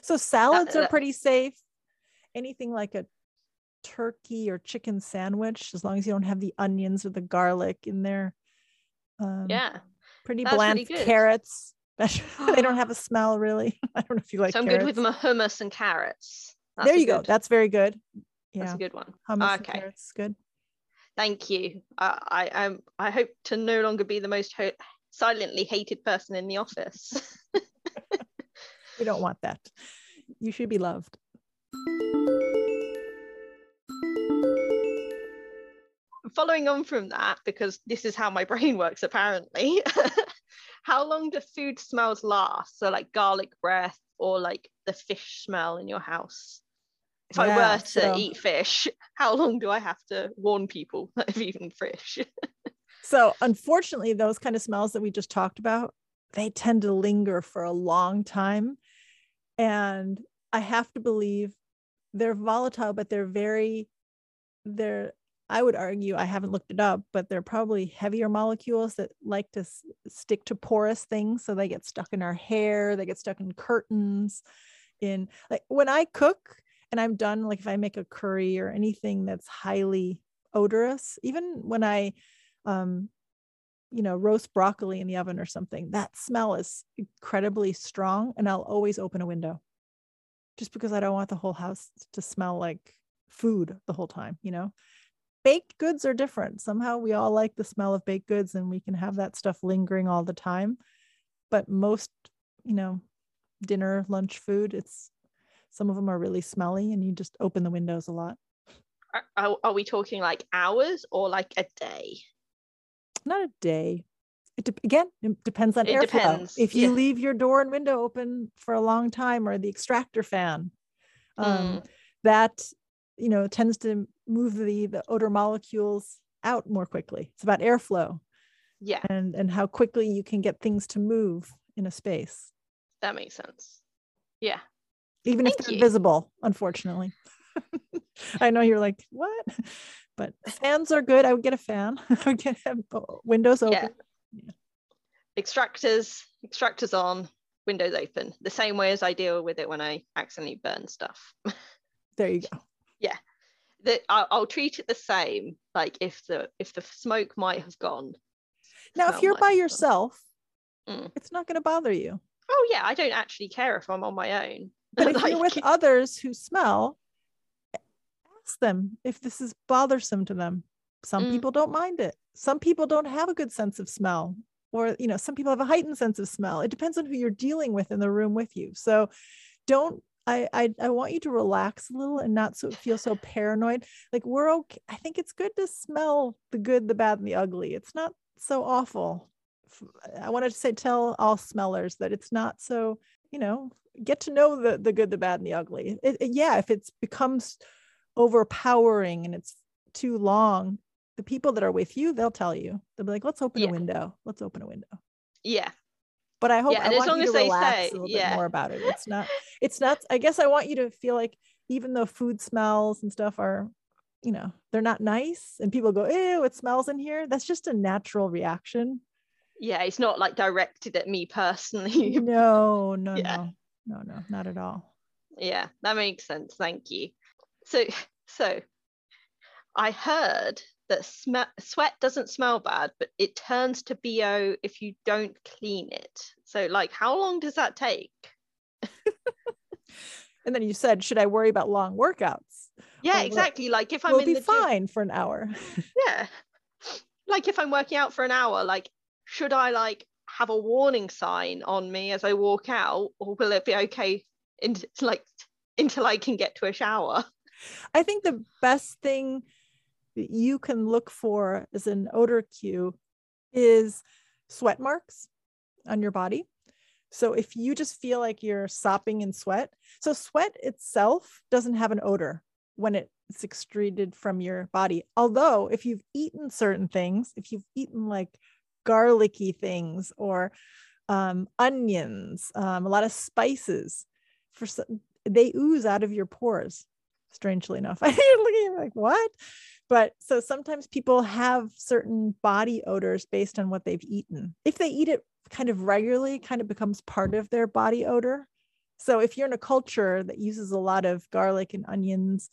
So salads that, are pretty safe. Anything like a turkey or chicken sandwich as long as you don't have the onions or the garlic in there. Um, yeah pretty bland carrots. They don't have a smell really. I don't know if you like so i'm carrots. good with my hummus and carrots. That's there you go. that's very good. Yeah. That's a good one. Hummus okay. carrots good. Thank you. I, I i hope to no longer be the most ho- silently hated person in the office. we don't want that. You should be loved. Following on from that, because this is how my brain works apparently, how long do food smells last? So, like garlic breath or like the fish smell in your house? If yeah, I were to so... eat fish, how long do I have to warn people that I've eaten fish? So, unfortunately, those kind of smells that we just talked about, they tend to linger for a long time. And I have to believe they're volatile, but they're very they're I would argue, I haven't looked it up, but they're probably heavier molecules that like to s- stick to porous things. So they get stuck in our hair, they get stuck in curtains. In like when I cook and I'm done, like if I make a curry or anything that's highly odorous, even when I, um, you know, roast broccoli in the oven or something, that smell is incredibly strong. And I'll always open a window just because I don't want the whole house to smell like food the whole time, you know? baked goods are different. Somehow we all like the smell of baked goods and we can have that stuff lingering all the time. But most, you know, dinner, lunch food, it's some of them are really smelly and you just open the windows a lot. Are, are we talking like hours or like a day? Not a day. It de- again, it depends on It airflow. If you yeah. leave your door and window open for a long time or the extractor fan, um, Mm. that you know tends to move the the odor molecules out more quickly. It's about airflow Yeah, and and how quickly you can get things to move in a space, that makes sense. Yeah. even if they're you. invisible. Unfortunately, I know you're like what, but fans are good. I would get a fan. I would get windows open. Yeah. Extractors, extractors on, windows open. The same way as I deal with it when I accidentally burn stuff. There you go. Yeah. That I'll, I'll treat it the same. Like if the if the smoke might have gone. Now, if you're by yourself, Mm. it's not going to bother you. Oh yeah, I don't actually care if I'm on my own. But if you're with others who smell, ask them if this is bothersome to them. Some Mm. people don't mind it. Some people don't have a good sense of smell, or you know, some people have a heightened sense of smell. It depends on who you're dealing with in the room with you. So, don't. I, I I want you to relax a little and not so feel so paranoid. Like we're okay. I think it's good to smell the good, the bad, and the ugly. It's not so awful. I wanted to say tell all smellers that it's not so you know get to know the the good the bad and the ugly it, it- yeah if it's becomes overpowering and it's too long the people that are with you they'll tell you they'll be like let's open Yeah. a window let's open a window yeah, but i hope Yeah, i want long you as to they relax say- a little yeah. bit more about it it's not it's not i guess i want you to feel like even though food smells and stuff are you know they're not nice and people go ew it smells in here that's just a natural reaction yeah. It's not like directed at me personally. no no Yeah. no no no not at all yeah, that makes sense. Thank you. So so I heard that sm- sweat doesn't smell bad, but it turns to BO if you don't clean it. So like how long does that take? And then you said, should I worry about long workouts? Yeah, exactly. Like if I'm we'll in be the gym, fine for an hour. yeah. Like if I'm working out for an hour, like should I like have a warning sign on me as I walk out, or will it be okay in like until I can get to a shower? I think the best thing that you can look for as an odor cue is sweat marks on your body. So if you just feel like you're sopping in sweat, so sweat itself doesn't have an odor when it's excreted from your body. Although if you've eaten certain things, if you've eaten like garlicky things or um, onions, um, a lot of spices, for they ooze out of your pores. Strangely enough, I'm looking at like what? But so sometimes people have certain body odors based on what they've eaten. If they eat it kind of regularly, kind of becomes part of their body odor. So if you're in a culture that uses a lot of garlic and onions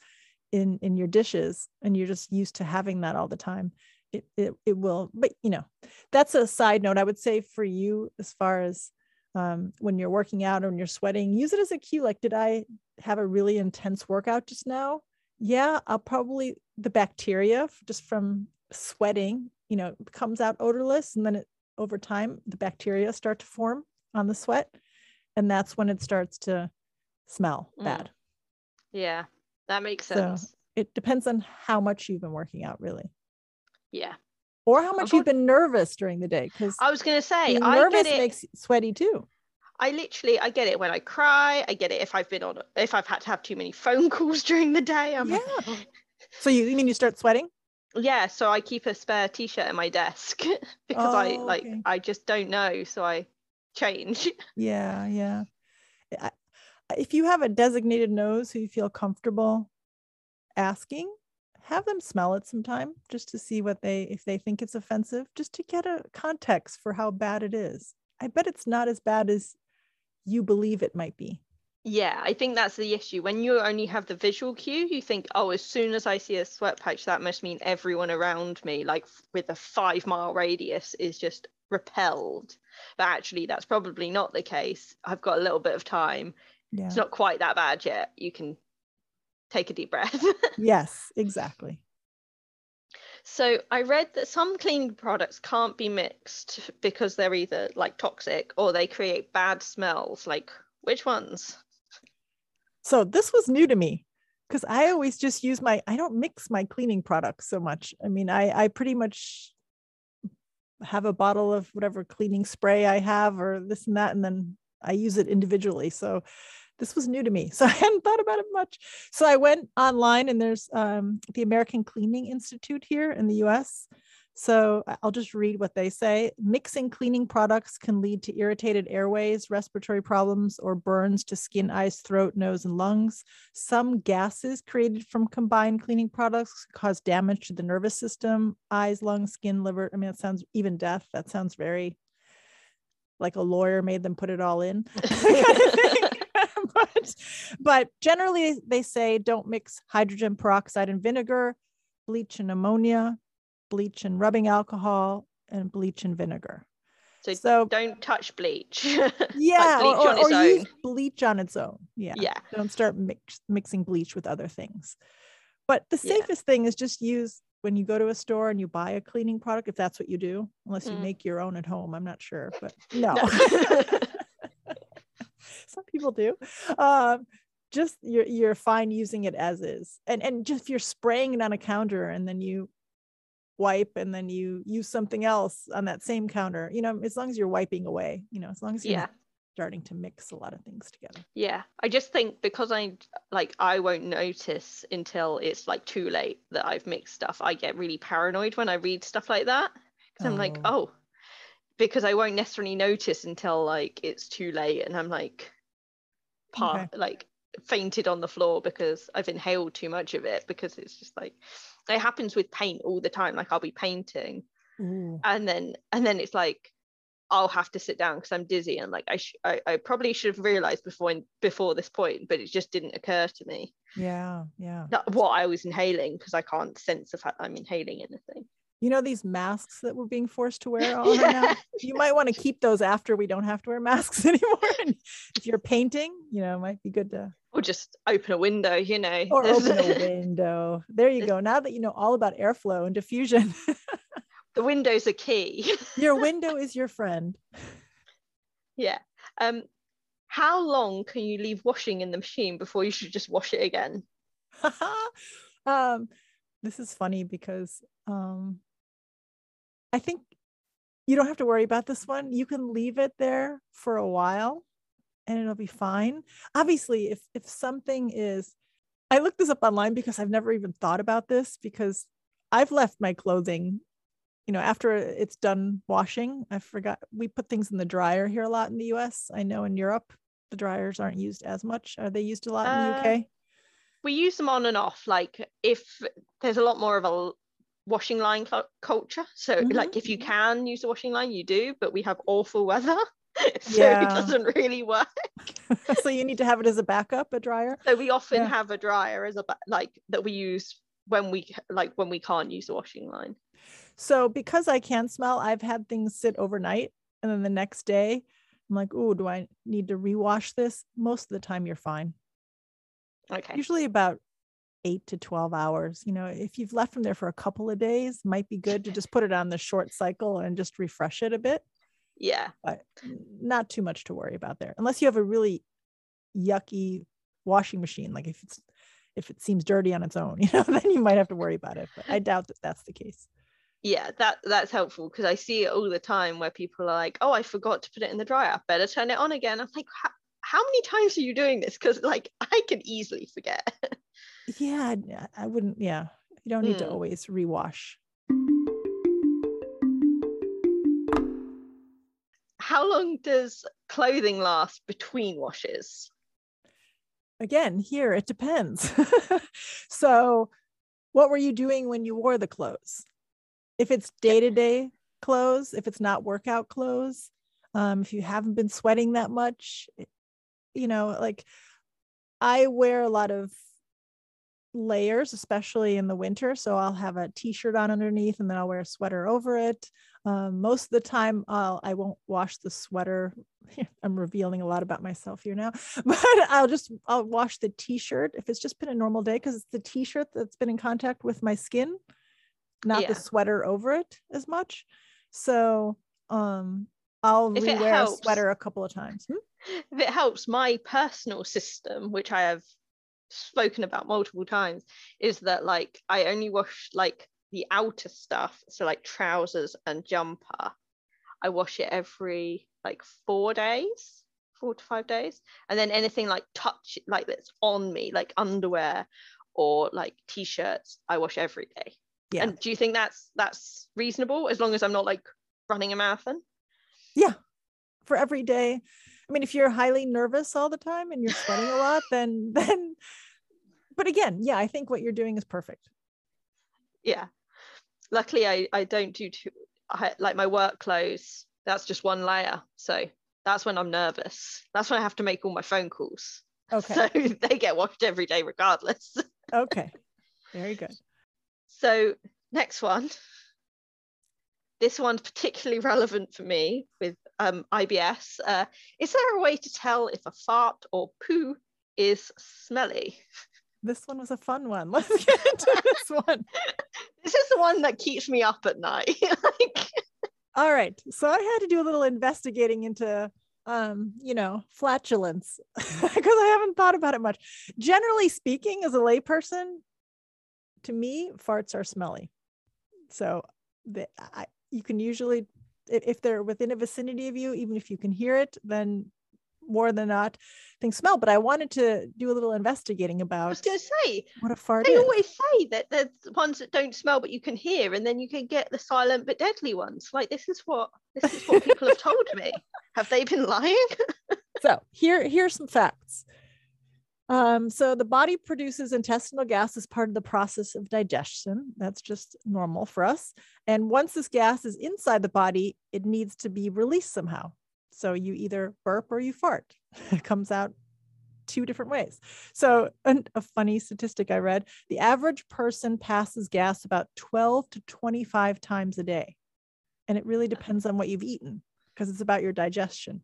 in in your dishes and you're just used to having that all the time, it it, it will. But you know, that's a side note. I would say for you as far as um, when you're working out or when you're sweating, use it as a cue. Like, did I have a really intense workout just now? Yeah, I'll probably the bacteria just from sweating, you know, comes out odorless, and then it over time the bacteria start to form on the sweat, and that's when it starts to smell Mm. bad. Yeah, that makes sense. So- sense. It depends on how much you've been working out, really, Yeah. Or how much you've uh-huh. been nervous during the day, because I was gonna say being I nervous get it. makes you sweaty too. I literally I get it when I cry. I get it if I've been on if I've had to have too many phone calls during the day. I'm like, Yeah. So you, you mean you start sweating? yeah. So I keep a spare T-shirt in my desk because I Oh, like okay. I just don't know, so I change. Yeah, yeah. I, if you have a designated nose who you feel comfortable asking, have them smell it sometime just to see what they if they think it's offensive, just to get a context for how bad it is. I bet it's not as bad as you believe it might be. Yeah, I think that's the issue. When you only have the visual cue, you think, oh, as soon as I see a sweat patch, that must mean everyone around me, like with a five mile radius, is just repelled. But actually, that's probably not the case. I've got a little bit of time. Yeah. It's not quite that bad yet. You can take a deep breath. yes, exactly. So I read that some cleaning products can't be mixed because they're either like toxic or they create bad smells. Like which ones? So this was new to me because I always just use my, I don't mix my cleaning products so much. I mean, I, I pretty much have a bottle of whatever cleaning spray I have or this and that, and then I use it individually. So this was new to me. So I hadn't thought about it much. So I went online and there's um, the American Cleaning Institute here in the US. So I'll just read what they say. Mixing cleaning products can lead to irritated airways, respiratory problems, or burns to skin, eyes, throat, nose, and lungs. Some gases created from combined cleaning products cause damage to the nervous system, eyes, lungs, skin, liver. I mean, it sounds even death. That sounds very like a lawyer made them put it all in. but, but generally, they say don't mix hydrogen peroxide and vinegar, bleach and ammonia, bleach and rubbing alcohol, and bleach and vinegar. So, so don't touch bleach. Yeah, like bleach or, or, or use bleach on its own. Yeah. Yeah. Don't start mix, mixing bleach with other things. But the safest yeah. thing is just use when you go to a store and you buy a cleaning product, if that's what you do, unless you mm. make your own at home. I'm not sure, but no. no. Some people do. Um, just you're you're fine using it as is, and and just if you're spraying it on a counter and then you wipe and then you use something else on that same counter, you know, as long as you're wiping away, you know, as long as you're yeah. starting to mix a lot of things together. Yeah, I just think because I like I won't notice until it's like too late that I've mixed stuff. I get really paranoid when I read stuff like that because oh. I'm like, oh, because I won't necessarily notice until like it's too late and I'm like part okay. like fainted on the floor because I've inhaled too much of it because it's just like it happens with paint all the time like I'll be painting and then and then it's like I'll have to sit down because I'm dizzy and like I, sh- I I probably should have realized before before this point but it just didn't occur to me. Yeah yeah. What I was inhaling because I can't sense the fact I'm inhaling anything you know these masks that we're being forced to wear all yeah. now? You might want to keep those after we don't have to wear masks anymore. And if you're painting you know it might be good to or just open a window you know. Or open a window. There you go. Now that you know all about airflow and diffusion. The window's a key. Your window is your friend. Yeah. Um how long can you leave washing in the machine before you should just wash it again? Um this is funny because um I think you don't have to worry about this one. You can leave it there for a while and it'll be fine. Obviously, if if something is I looked this up online because I've never even thought about this because I've left my clothing, you know, after it's done washing. I forgot we put things in the dryer here a lot in the US. I know in Europe the dryers aren't used as much. Are they used a lot in the UK? Uh, we use them on and off. Like if there's a lot more of a washing line cl- culture. So mm-hmm. like if you can use the washing line, you do, but we have awful weather. so yeah. it doesn't really work. so you need to have it as a backup, a dryer. So we often yeah. have a dryer as a ba- like that we use when we like when we can't use the washing line. So because I can smell, I've had things sit overnight and then the next day I'm like, oh, do I need to rewash this? Most of the time you're fine. Okay. Usually about eight to 12 hours. You know, if you've left them there for a couple of days, might be good to just put it on the short cycle and just refresh it a bit. Yeah. But not too much to worry about there. Unless you have a really yucky washing machine, like if it's if it seems dirty on its own, you know, then you might have to worry about it. But I doubt that that's the case. Yeah, that that's helpful because I see it all the time where people are like, "Oh, I forgot to put it in the dryer. Better turn it on again." I'm like, "How many times are you doing this?" Because like I can easily forget. Yeah i wouldn't yeah you don't need mm. to hmm. always rewash how long does clothing last between washes again, here it depends. so, what were you doing when you wore the clothes? If it's day to day clothes, if it's not workout clothes, um, if you haven't been sweating that much, you know, like I wear a lot of layers, especially in the winter. So I'll have a t-shirt on underneath and then I'll wear a sweater over it. Um, most of the time I'll, I won't wash the sweater. I'm revealing a lot about myself here now, but I'll just, I'll wash the t-shirt if it's just been a normal day, because it's the t-shirt that's been in contact with my skin, not yeah. the sweater over it as much. So, um, I'll if rewear a sweater a couple of times. Hmm? If it helps, my personal system, which I have spoken about multiple times is that like I only wash like the outer stuff, so like trousers and jumper. I wash it every like four days, four to five days, and then anything like touch like that's on me, like underwear or like t-shirts, I wash every day. Yeah. And do you think that's that's reasonable as long as I'm not like running a marathon? Yeah. For every day. I mean, if you're highly nervous all the time and you're sweating a lot, then then but again, yeah, I think what you're doing is perfect. Yeah. Luckily, I, I don't do too, I, like my work clothes, that's just one layer. So that's when I'm nervous. That's when I have to make all my phone calls. Okay. So they get washed every day regardless. okay. Very good. So next one. This one's particularly relevant for me with um, IBS. Uh, is there a way to tell if a fart or poo is smelly? This one was a fun one. Let's get into this one. This is the one that keeps me up at night. like... All right. So I had to do a little investigating into um, you know, flatulence because I haven't thought about it much. Generally speaking, as a layperson, to me, farts are smelly. So the, I, you can usually, if they're within a vicinity of you, even if you can hear it, then more than not things smell. But I wanted to do a little investigating about. I was going to say what a fart. They is. always say that there's ones that don't smell but you can hear, and then you can get the silent but deadly ones. Like this is what this is what people have told me. Have they been lying? so here here's some facts. Um, so the body produces intestinal gas as part of the process of digestion. That's just normal for us. And once this gas is inside the body, it needs to be released somehow. So you either burp or you fart. it comes out two different ways. So, a funny statistic I read the average person passes gas about 12 to 25 times a day. And it really depends on what you've eaten because it's about your digestion.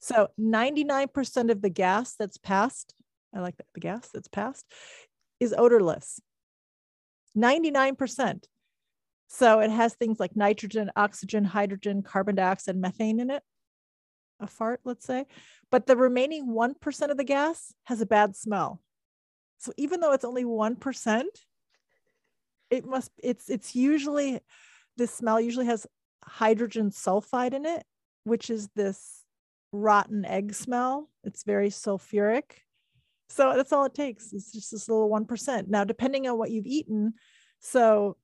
So, 99% of the gas that's passed, I like that, the gas that's passed is odorless. 99%. So, it has things like nitrogen, oxygen, hydrogen, carbon dioxide, methane in it a fart, let's say, but the remaining 1% of the gas has a bad smell. So even though it's only 1%, it must, it's, it's usually, this smell usually has hydrogen sulfide in it, which is this rotten egg smell. It's very sulfuric. So that's all it takes. It's just this little 1%. Now, depending on what you've eaten, so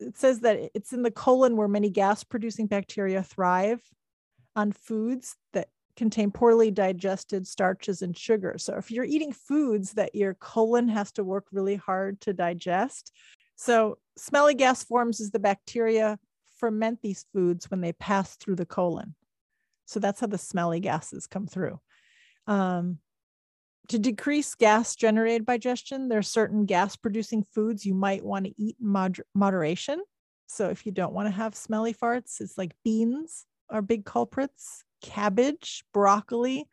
it says that it's in the colon where many gas producing bacteria thrive on foods that contain poorly digested starches and sugars. So if you're eating foods that your colon has to work really hard to digest, so smelly gas forms as the bacteria ferment these foods when they pass through the colon. So that's how the smelly gases come through. Um, to decrease gas generated by digestion, there are certain gas producing foods you might want to eat in moder- moderation. So if you don't want to have smelly farts, it's like beans, are big culprits cabbage, broccoli,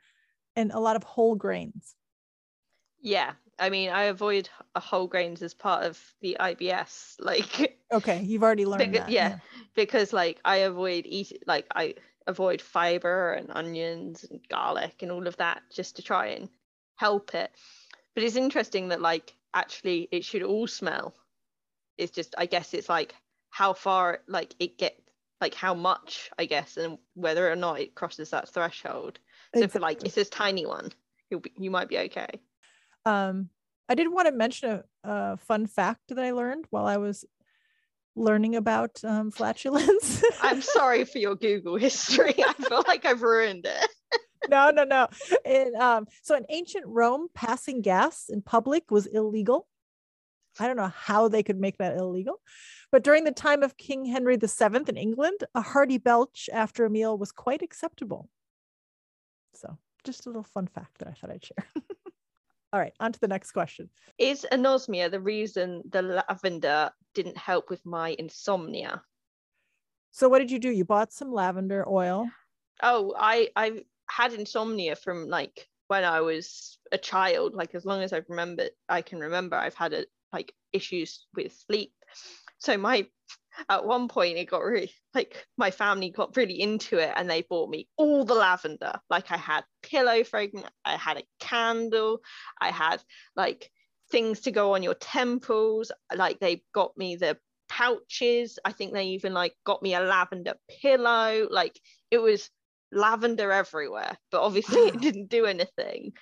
and a lot of whole grains. Yeah. I mean, I avoid uh, whole grains as part of the IBS. Like, okay, you've already learned because, that. Yeah, yeah, because like I avoid eating, like I avoid fiber and onions and garlic and all of that just to try and help it. But it's interesting that like actually it should all smell. It's just I guess it's like how far like it get like how much I guess and whether or not it crosses that threshold. So exactly. for like it's this tiny one, you'll be you might be okay. Um, I did want to mention a, a fun fact that I learned while I was learning about um, flatulence. I'm sorry for your Google history. I feel like I've ruined it. no, no, no. In, um, so in ancient Rome, passing gas in public was illegal. I don't know how they could make that illegal. But during the time of King Henry VII in England, a hearty belch after a meal was quite acceptable. So, just a little fun fact that I thought I'd share. All right, on to the next question. Is anosmia the reason the lavender didn't help with my insomnia? So, what did you do? You bought some lavender oil. Oh, I I had insomnia from like when I was a child. Like as long as I've remembered, I can remember. I've had a, like issues with sleep. So my at one point it got really like my family got really into it and they bought me all the lavender. Like i had pillow fragrance i had a candle i had like things to go on your temples. Like they got me the pouches. I think they even like got me a lavender pillow. Like it was lavender everywhere but obviously it didn't do anything.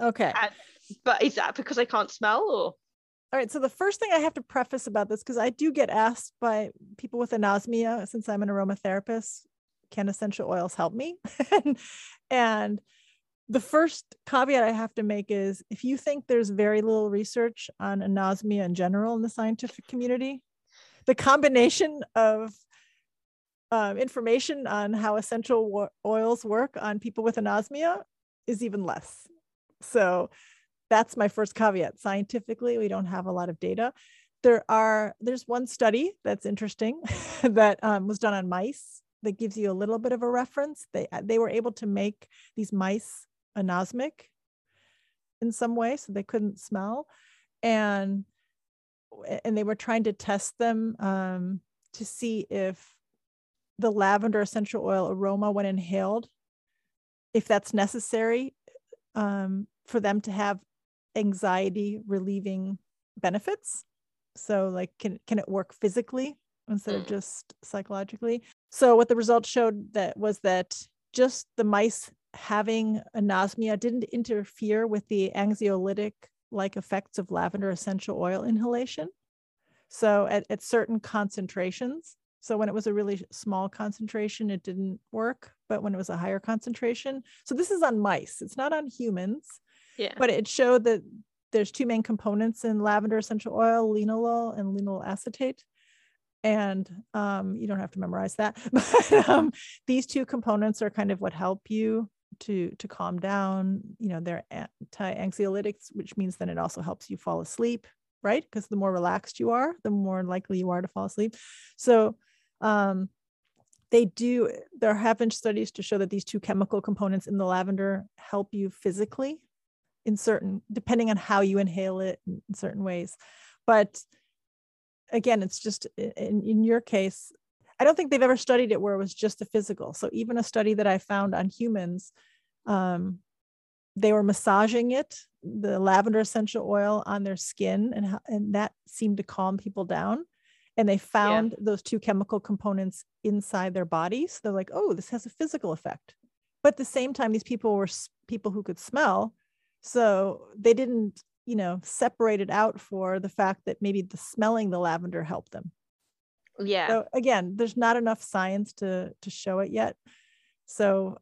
Okay. And, but is that because i can't smell or all right. So the first thing I have to preface about this, because I do get asked by people with anosmia, since I'm an aromatherapist, can essential oils help me? and, the first caveat I have to make is if you think there's very little research on anosmia in general in the scientific community, the combination of um, information on how essential oils work on people with anosmia is even less. So that's my first caveat. Scientifically, we don't have a lot of data. There are there's one study that's interesting that um, was done on mice that gives you a little bit of a reference. They they were able to make these mice anosmic in some way, so they couldn't smell, and and they were trying to test them um, to see if the lavender essential oil aroma when inhaled, if that's necessary um, for them to have anxiety relieving benefits. So like can can it work physically instead of mm. just psychologically? So what the results showed that was that just the mice having anosmia didn't interfere with the anxiolytic like effects of lavender essential oil inhalation. So at, at certain concentrations so when it was a really small concentration it didn't work but when it was a higher concentration so this is on mice it's not on humans yeah. But it showed that there's two main components in lavender essential oil, linalool and linalyl acetate. And um, you don't have to memorize that, but um, these two components are kind of what help you to to calm down. You know, they're anti-anxiolytics, which means then it also helps you fall asleep, right? Because the more relaxed you are, the more likely you are to fall asleep. So um, they do there have been studies to show that these two chemical components in the lavender help you physically in certain depending on how you inhale it in certain ways. But again it's just in, in your case i don't think they've ever studied it where it was just the physical. So even a study that i found on humans um, they were massaging it the lavender essential oil on their skin and, and that seemed to calm people down. And they found yeah. those two chemical components inside their bodies. They're like oh this has a physical effect. But at the same time these people were people who could smell so they didn't, you know, separate it out for the fact that maybe the smelling the lavender helped them. Yeah. So again, there's not enough science to to show it yet. So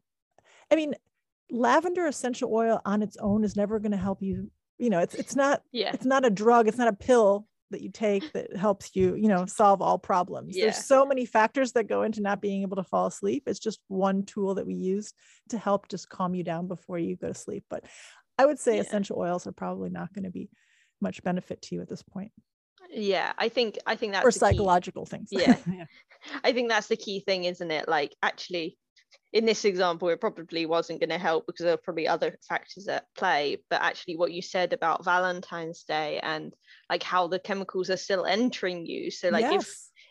I mean, lavender essential oil on its own is never going to help you. You know, it's it's not yeah. it's not a drug, it's not a pill that you take that helps you, you know, solve all problems. Yeah. There's so many factors that go into not being able to fall asleep. It's just one tool that we use to help just calm you down before you go to sleep. But I would say yeah. essential oils are probably not going to be much benefit to you at this point. Yeah, I think I think that's or psychological things. Yeah. yeah. I think that's the key thing, isn't it? Like actually in this example, it probably wasn't going to help because there are probably other factors at play. But actually, what you said about Valentine's Day and like how the chemicals are still entering you. So, like, yes.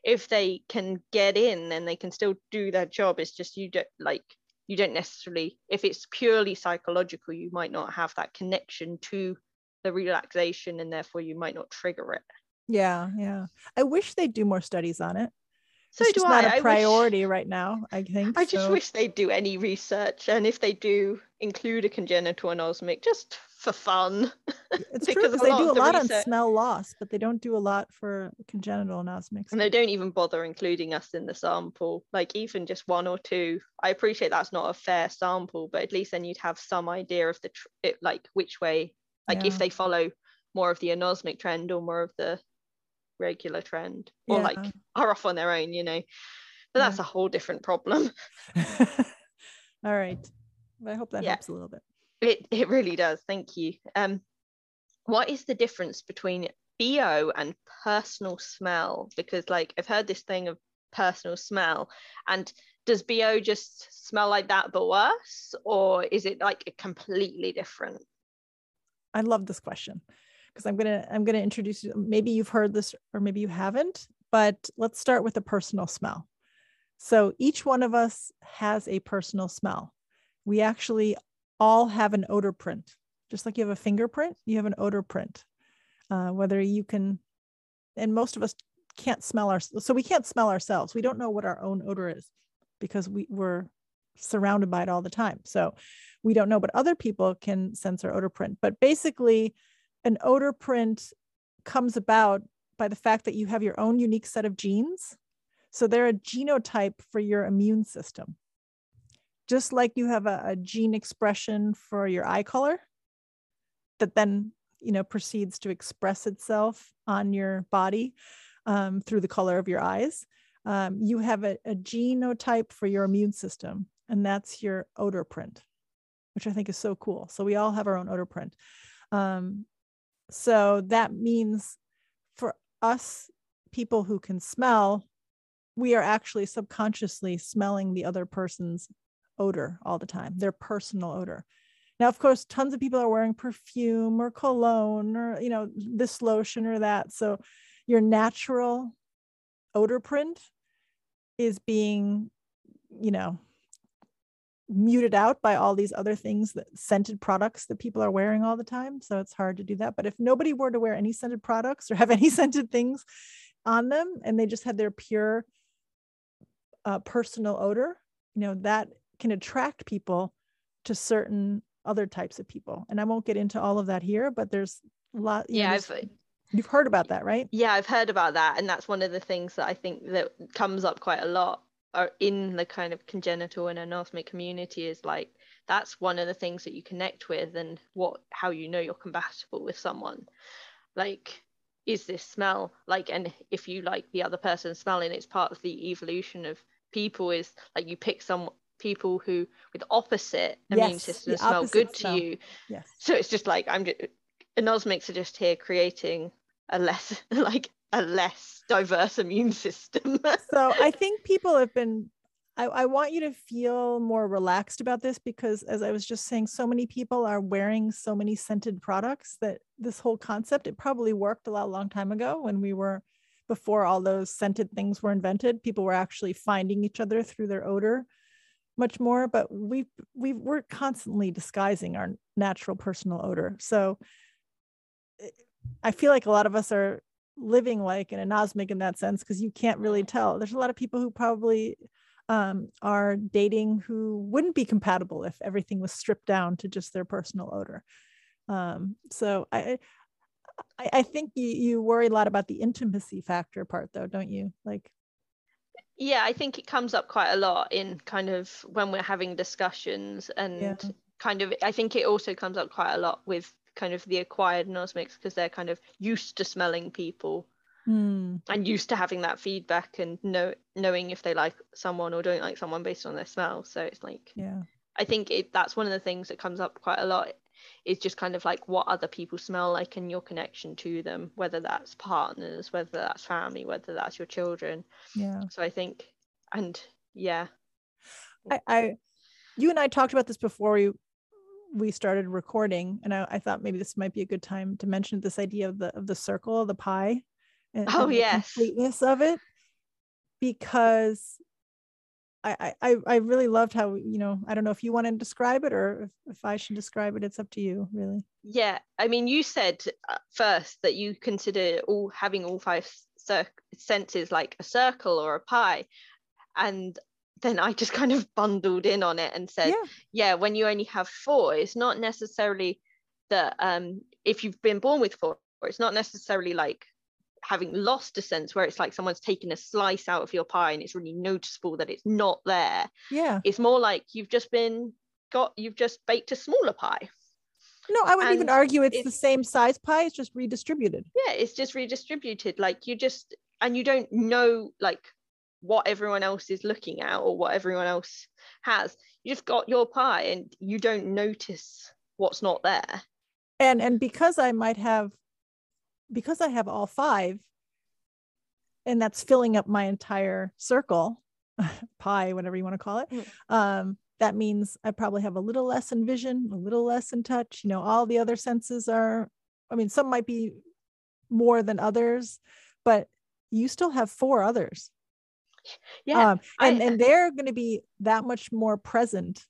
if if they can get in and they can still do their job, it's just you don't like you don't necessarily if it's purely psychological you might not have that connection to the relaxation and therefore you might not trigger it yeah yeah i wish they'd do more studies on it so it's do not I. a priority wish, right now i think i just so. wish they'd do any research and if they do include a congenital anosmic just for fun. It's true Because they do a lot on smell loss, but they don't do a lot for congenital anosmics. and they don't even bother including us in the sample like even just one or two i appreciate that's not a fair sample but at least then you'd have some idea of the tr- it, like which way like Yeah. if they follow more of the anosmic trend or more of the regular trend or like are off on their own you know but that's a whole different problem All right. But I hope that Yeah. helps a little bit. It it really does thank you um what is the difference between bo and personal smell because like i've heard this thing of personal smell and does bo just smell like that but worse or is it like a completely different I love this question because I'm gonna I'm gonna introduce you. Maybe you've heard this or maybe you haven't, but let's start with the personal smell. So each one of us has a personal smell. We actually all have an odor print, just like you have a fingerprint. You have an odor print. Uh, whether you can, and most of us can't smell our so we can't smell ourselves. We don't know what our own odor is because we we're surrounded by it all the time. So we don't know, but other people can sense our odor print. But basically, an odor print comes about by the fact that you have your own unique set of genes. So they're a genotype for your immune system. Just like you have a, a gene expression for your eye color that then you know proceeds to express itself on your body um, through the color of your eyes. Um, you have a, a genotype for your immune system, and that's your odor print which I think is so cool. So we all have our own odor print. Um, so that means for us people who can smell, we are actually subconsciously smelling the other person's odor all the time, their personal odor. Now, of course, tons of people are wearing perfume or cologne or, you know, this lotion or that. So your natural odor print is being, you know, muted out by all these other things that scented products that people are wearing all the time. So it's hard to do that. But if nobody were to wear any scented products or have any scented things on them and they just had their pure uh, personal odor, you know, that can attract people to certain other types of people. And I won't get into all of that here, but there's a lot. know, yeah I've, you've heard about that, right? yeah i've heard about that and that's one of the things that i think that comes up quite a lot or in the kind of congenital and anosmic community is like that's one of the things that you connect with and what how you know you're compatible with someone like is this smell like and if you like the other person smelling it's part of the evolution of people is like you pick some people who with opposite immune Yes, systems the smell good smell. to you Yes. so it's just like i'm just anosmics are just here creating a less like a less diverse immune system so I think people have been. I, I want you to feel more relaxed about this because, as I was just saying, so many people are wearing so many scented products that this whole concept it probably worked a lot long time ago when we were before all those scented things were invented. People were actually finding each other through their odor much more, but we we we're constantly disguising our natural personal odor. So eh, I feel like a lot of us are living like an anosmic in that sense because you can't really tell. There's a lot of people who probably um, are dating who wouldn't be compatible if everything was stripped down to just their personal odor. Um, so I, I, think you worry a lot about the intimacy factor part, though, don't you? Like, yeah i think it comes up quite a lot in kind of when we're having discussions and Yeah. kind of i think it also comes up quite a lot with kind of the acquired anosmics because they're kind of used to smelling people hmm, and used to having that feedback and know knowing if they like someone or don't like someone based on their smell. So it's like yeah, I think it, that's one of the things that comes up quite a lot is just kind of like what other people smell like and your connection to them, whether that's partners, whether that's family, whether that's your children. yeah. So I think, and yeah, I, I, you and I talked about this before we we started recording, and I, I thought maybe this might be a good time to mention this idea of the of the circle, the pie, and, Oh, and the yes. completeness of it, because I, I I really loved how you know I don't know if you want to describe it or if, if I should describe it. It's up to you, really. yeah. I mean, you said uh, first that you consider all having all five cir- senses like a circle or a pie, and then I just kind of bundled in on it and said, yeah, yeah, when you only have four, it's not necessarily that um, if you've been born with four, it's not necessarily like having lost a sense where it's like someone's taken a slice out of your pie and it's really noticeable that it's not there. Yeah. It's more like you've just been got you've just baked a smaller pie. No, I would And even argue it's, the same size pie. It's just redistributed. Yeah, it's just redistributed. Like you just and you don't know like what everyone else is looking at or what everyone else has. You just got your pie and you don't notice what's not there. And and because I might have because I have all five, and that's filling up my entire circle, pie, whatever you want to call it. Mm. Um, that means I probably have a little less in vision, a little less in touch. You know, all the other senses are, I mean, some might be more than others, but you still have four others. Yeah. um, I- and and they're going to be that much more present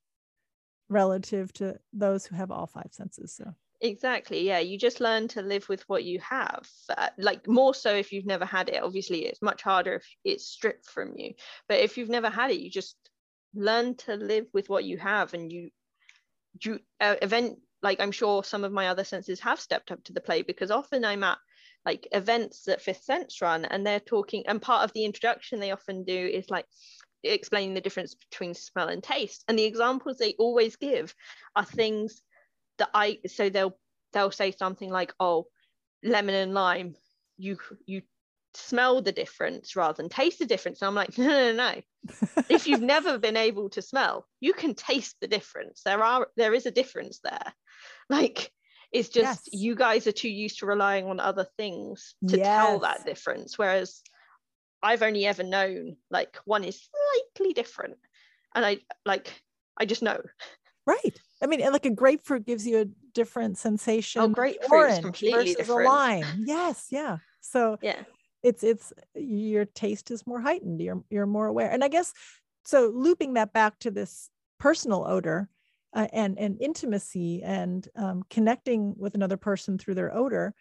relative to those who have all five senses so Exactly. Yeah. You just learn to live with what you have. Uh, like more so if you've never had it. Obviously, it's much harder if it's stripped from you. But if you've never had it, you just learn to live with what you have, and you, you uh, event like I'm sure some of my other senses have stepped up to the plate because often I'm at like events that Fifth Sense run, and they're talking. And part of the introduction they often do is like explaining the difference between smell and taste. And the examples they always give are things that I so they'll they'll say something like, oh, lemon and lime, you you smell the difference rather than taste the difference. And I'm like, no, no, no. no. if you've never been able to smell, you can taste the difference. There are there is a difference there. Like it's just Yes. you guys are too used to relying on other things to tell that difference. Whereas I've only ever known like one is slightly different. And I like I just know. right i mean and like a grapefruit gives you a different sensation. Oh, grapefruit's orange completely versus different. a lime. Yes yeah. So Yeah. it's it's your taste is more heightened. You're you're more aware. And i guess so looping that back to this personal odor uh, and and intimacy and um, connecting with another person through their odor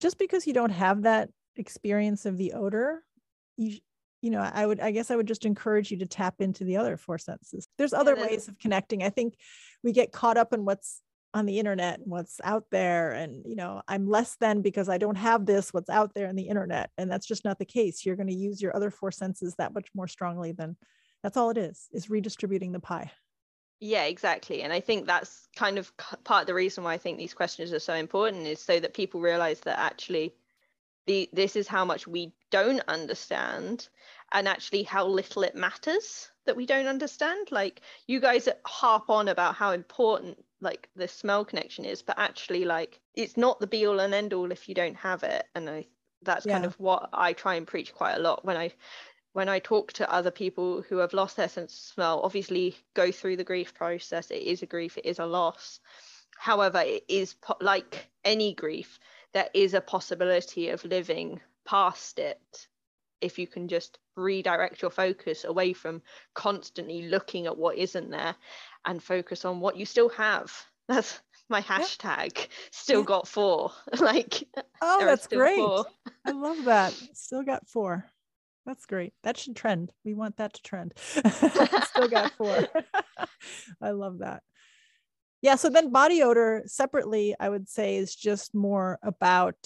just because you don't have that experience of the odor you you know i would i guess i would just encourage you to tap into the other four senses. There's other there's- ways of connecting. I think we get caught up in what's on the internet and what's out there and you know i'm less than because i don't have this what's out there in the internet and that's just not the case. You're going to use your other four senses that much more strongly than that's all it is is redistributing the pie. Yeah, exactly. And I think that's kind of part of the reason why I think these questions are so important is so that people realize that actually the this is how much we don't understand and actually how little it matters that we don't understand. Like you guys harp on about how important like the smell connection is, but actually like it's not the be all and end all if you don't have it. And I that's kind of what I try and preach quite a lot when I when I talk to other people who have lost their sense of smell, obviously go through the grief process. It is a grief, it is a loss. However, it is po- like any grief, there is a possibility of living past it if you can just redirect your focus away from constantly looking at what isn't there and focus on what you still have. That's my hashtag. Still got four. like, oh that's great. four. i love that. Still got four. That's great. That should trend. We want that to trend. Still got four. I love that. Yeah so then body odor separately i would say is just more about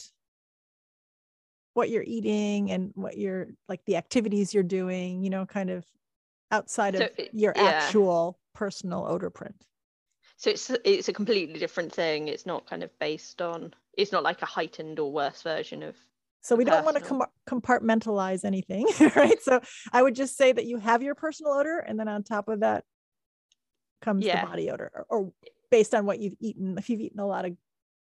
what you're eating and what you're like the activities you're doing you know kind of outside So of it- your yeah. actual personal odor print So it's it's a completely different thing. It's not kind of based on. It's not like a heightened or worse version of. So we don't want to com- compartmentalize anything, right? So I would just say that you have your personal odor, and then on top of that comes Yeah. the body odor, or, or based on what you've eaten. If you've eaten a lot of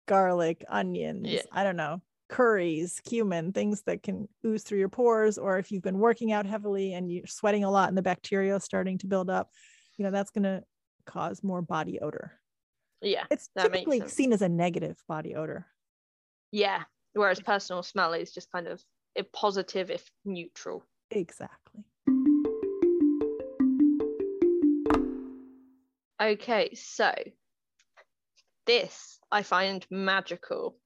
garlic, onions, Yeah. I don't know, curries, cumin, things that can ooze through your pores, or if you've been working out heavily and you're sweating a lot and the bacteria is starting to build up, you know, that's going to cause more body odor. Yeah, It's typically seen as a negative body odor. yeah. Whereas personal smell is just kind of a positive if neutral. Exactly. Okay, so this I find magical.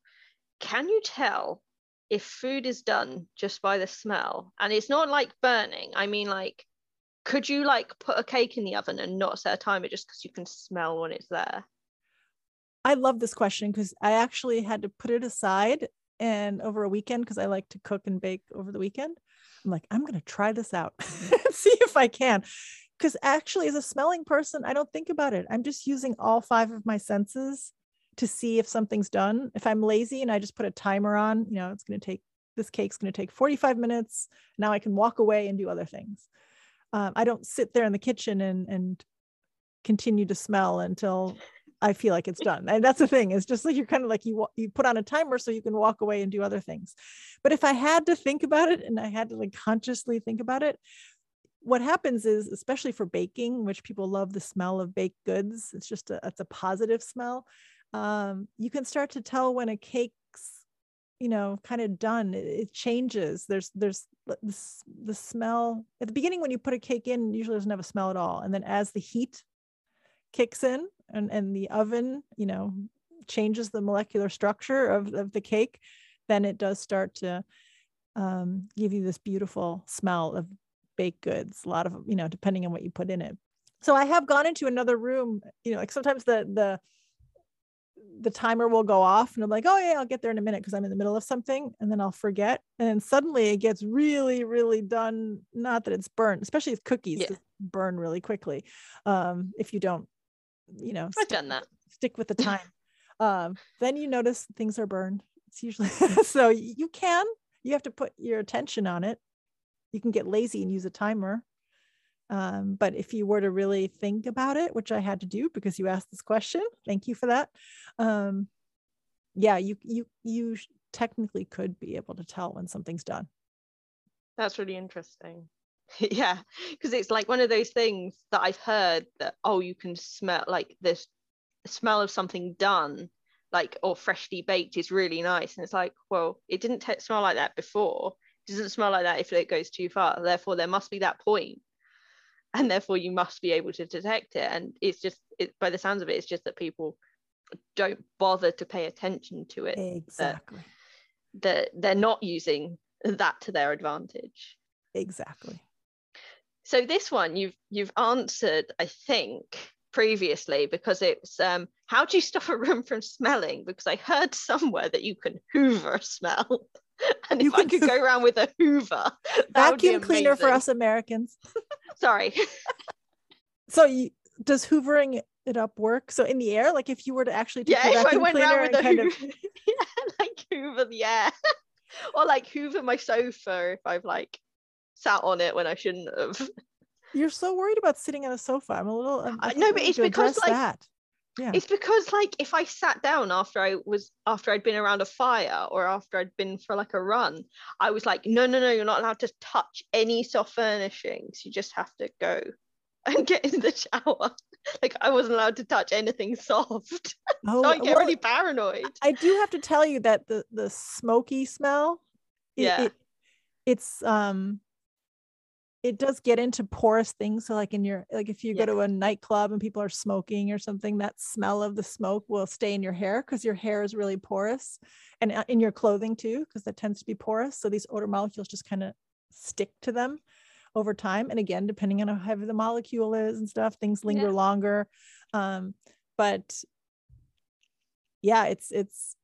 Can you tell if food is done just by the smell? And it's not like burning. I mean, like, could you like put a cake in the oven and not set a timer just because you can smell when it's there? I love this question because I actually had to put it aside and over a weekend because I like to cook and bake over the weekend. I'm like, I'm going to try this out and see if I can. Because actually, as a smelling person, I don't think about it. I'm just using all five of my senses to see if something's done. If I'm lazy and I just put a timer on, you know, it's going to take this cake's going to take 45 minutes. Now I can walk away and do other things. Um, I don't sit there in the kitchen and and continue to smell until I feel like it's done. And that's the thing. It's just like you're kind of like you you put on a timer so you can walk away and do other things. But if I had to think about it and I had to like consciously think about it, what happens is especially for baking, which people love the smell of baked goods, it's just a it's a positive smell. Um, you can start to tell when a cake's you know kind of done it, it changes there's there's the, the smell at the beginning when you put a cake in usually doesn't have a smell at all and then as the heat kicks in and, and the oven, you know, changes the molecular structure of, of the cake, then it does start to um, give you this beautiful smell of baked goods. A lot of, you know, depending on what you put in it. So I have gone into another room, you know, like sometimes the, the, the timer will go off and I'm like, oh yeah, I'll get there in a minute because I'm in the middle of something and then I'll forget. And then suddenly it gets really, really done. Not that it's burnt, especially if cookies yeah. burn really quickly. Um, if you don't you know, I've stick, done that. Stick with the time. um, then you notice things are burned. It's usually so you can, you have to put your attention on it. You can get lazy and use a timer. Um, but if you were to really think about it, which I had to do because you asked this question, thank you for that. Um, yeah, you you you technically could be able to tell when something's done. That's really interesting. yeah because it's like one of those things that i've heard that oh you can smell like this smell of something done like or freshly baked is really nice and it's like well it didn't t- smell like that before it doesn't smell like that if it goes too far therefore there must be that point and therefore you must be able to detect it and it's just it by the sounds of it it's just that people don't bother to pay attention to it exactly that, that they're not using that to their advantage exactly so this one you've you've answered, I think, previously because it's um, how do you stop a room from smelling? Because I heard somewhere that you can hoover smell. and you if I could go around with a hoover, vacuum cleaner for us Americans. Sorry. so you, does hoovering it up work? So in the air, like if you were to actually take yeah, if I went around with a hoover, of... yeah, like hoover the air, or like hoover my sofa if I've like sat on it when I shouldn't have. You're so worried about sitting on a sofa. I'm a little. I'm, uh, no, but it's because like that. Yeah. It's because like if I sat down after I was after I'd been around a fire or after I'd been for like a run, I was like, no, no, no, you're not allowed to touch any soft furnishings. You just have to go and get in the shower. like I wasn't allowed to touch anything soft. Oh, so I get well, really paranoid. I do have to tell you that the the smoky smell, it, yeah, it, it's um it does get into porous things. So like in your like if you yeah. go to a nightclub and people are smoking or something, that smell of the smoke will stay in your hair because your hair is really porous, and uh, in your clothing too because that tends to be porous. So these odor molecules just kind of stick to them over time. And again, depending on how heavy the molecule is and stuff, things linger yeah. longer. Um, but yeah, it's it's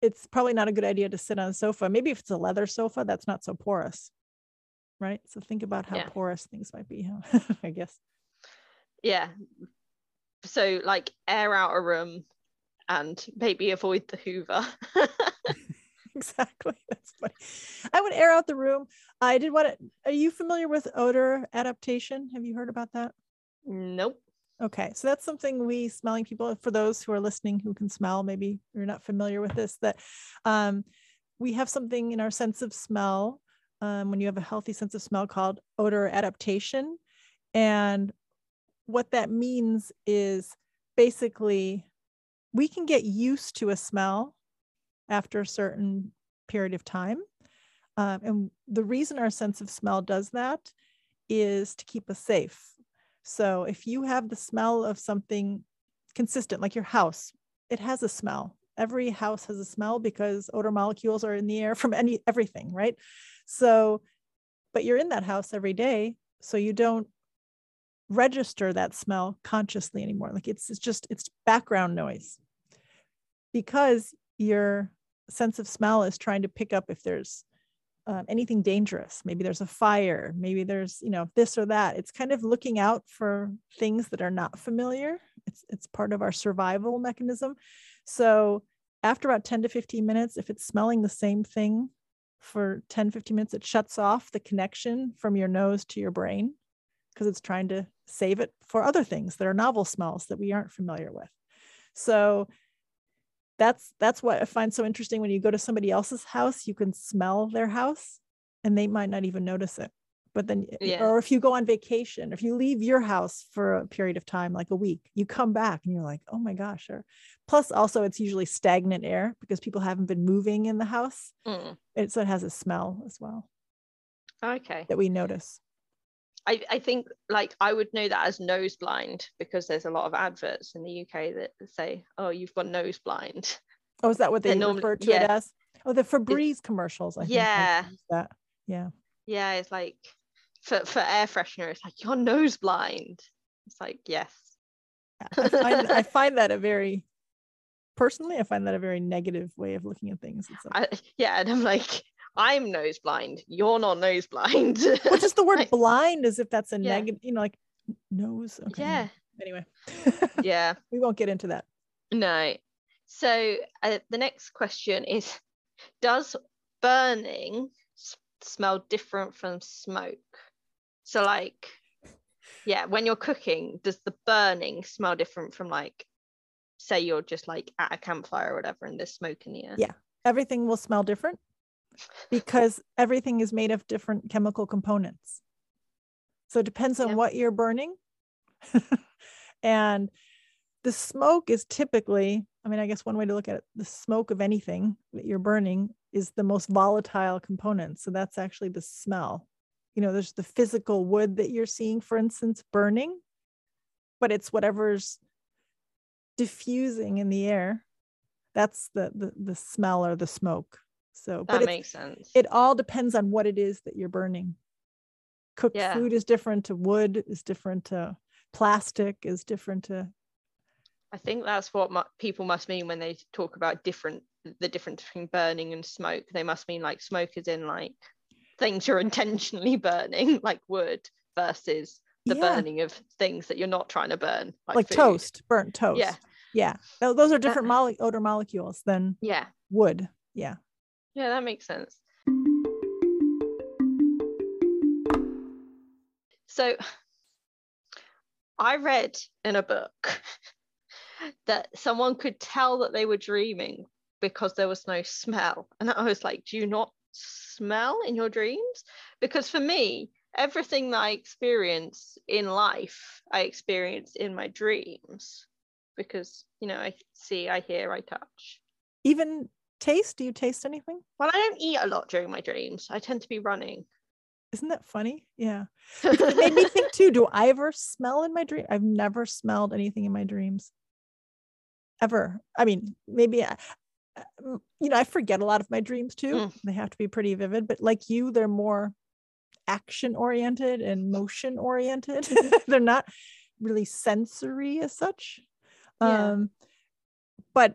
it's probably not a good idea to sit on a sofa. Maybe if it's a leather sofa, that's not so porous right? So think about how yeah. porous things might be, I guess. Yeah. So like air out a room and maybe avoid the Hoover. exactly. That's funny. I would air out the room. I did want to. Are you familiar with odor adaptation? Have you heard about that? Nope. Okay, so that's something we smelling people, for those who are listening who can smell, maybe you're not familiar with this, that um, we have something in our sense of smell um, when you have a healthy sense of smell called odor adaptation. And what that means is basically we can get used to a smell after a certain period of time. Um, and the reason our sense of smell does that is to keep us safe. So if you have the smell of something consistent, like your house, it has a smell. Every house has a smell because odor molecules are in the air from any everything, right? So, but you're in that house every day. So you don't register that smell consciously anymore. Like it's, it's just, it's background noise. because your sense of smell is trying to pick up if there's um, anything dangerous. Maybe there's a fire. Maybe there's you know this or that. It's kind of looking out for things that are not familiar. It's it's part of our survival mechanism. So after about 10 to 15 minutes, if it's smelling the same thing for 10, 15 minutes, it shuts off the connection from your nose to your brain because it's trying to save it for other things that are novel smells that we aren't familiar with. So that's that's what I find so interesting when you go to somebody else's house, you can smell their house and they might not even notice it. But then yeah. or if you go on vacation, if you leave your house for a period of time like a week, you come back and you're like, "Oh my gosh." Or plus also it's usually stagnant air because people haven't been moving in the house. Mm. It, so it has a smell as well. Okay. That we notice. I, I think like I would know that as nose blind because there's a lot of adverts in the UK that say, "Oh, you've got nose blind." Oh, is that what they refer to yeah. it as? Oh, the Febreze commercials. I yeah. that. Yeah. Yeah, it's like for for air freshener, it's like you're nose blind. It's like yes. I, find, I find that a very personally, I find that a very negative way of looking at things. Like, I, yeah, and I'm like, I'm nose blind. You're not nose blind. well, just the word like, blind as if that's a yeah. negative, you know, like nose. Okay. Yeah. Anyway. yeah. We won't get into that. No. So uh, the next question is Does burning s- smell different from smoke? So, like, yeah, when you're cooking, does the burning smell different from, like, say you're just like at a campfire or whatever and there's smoke in the air? Yeah. Everything will smell different because everything is made of different chemical components. So it depends on yeah. what you're burning. and the smoke is typically, I mean, I guess one way to look at it, the smoke of anything that you're burning is the most volatile component. So that's actually the smell. You know, there's the physical wood that you're seeing, for instance, burning, but it's whatever's diffusing in the air. That's the the, the smell or the smoke. So that makes sense. It all depends on what it is that you're burning. Cooked yeah. food is different to wood, is different to plastic, is different to. I think that's what people must mean when they talk about different, the difference between burning and smoke. They must mean like smoke is in like things you're intentionally burning, like wood, versus the yeah. burning of things that you're not trying to burn, like, like toast, burnt toast. Yeah, yeah. Those are different uh-uh. mole- odor molecules than yeah wood. Yeah. Yeah, that makes sense. So I read in a book that someone could tell that they were dreaming because there was no smell. And I was like, do you not smell in your dreams? Because for me, everything that I experience in life, I experience in my dreams because, you know, I see, I hear, I touch. Even taste? Do you taste anything? Well, I don't eat a lot during my dreams. I tend to be running. Isn't that funny? Yeah. it made me think too. Do I ever smell in my dream? I've never smelled anything in my dreams. Ever. I mean, maybe I, you know, I forget a lot of my dreams too. Mm. They have to be pretty vivid, but like you, they're more action oriented and motion oriented. they're not really sensory as such. Yeah. Um, but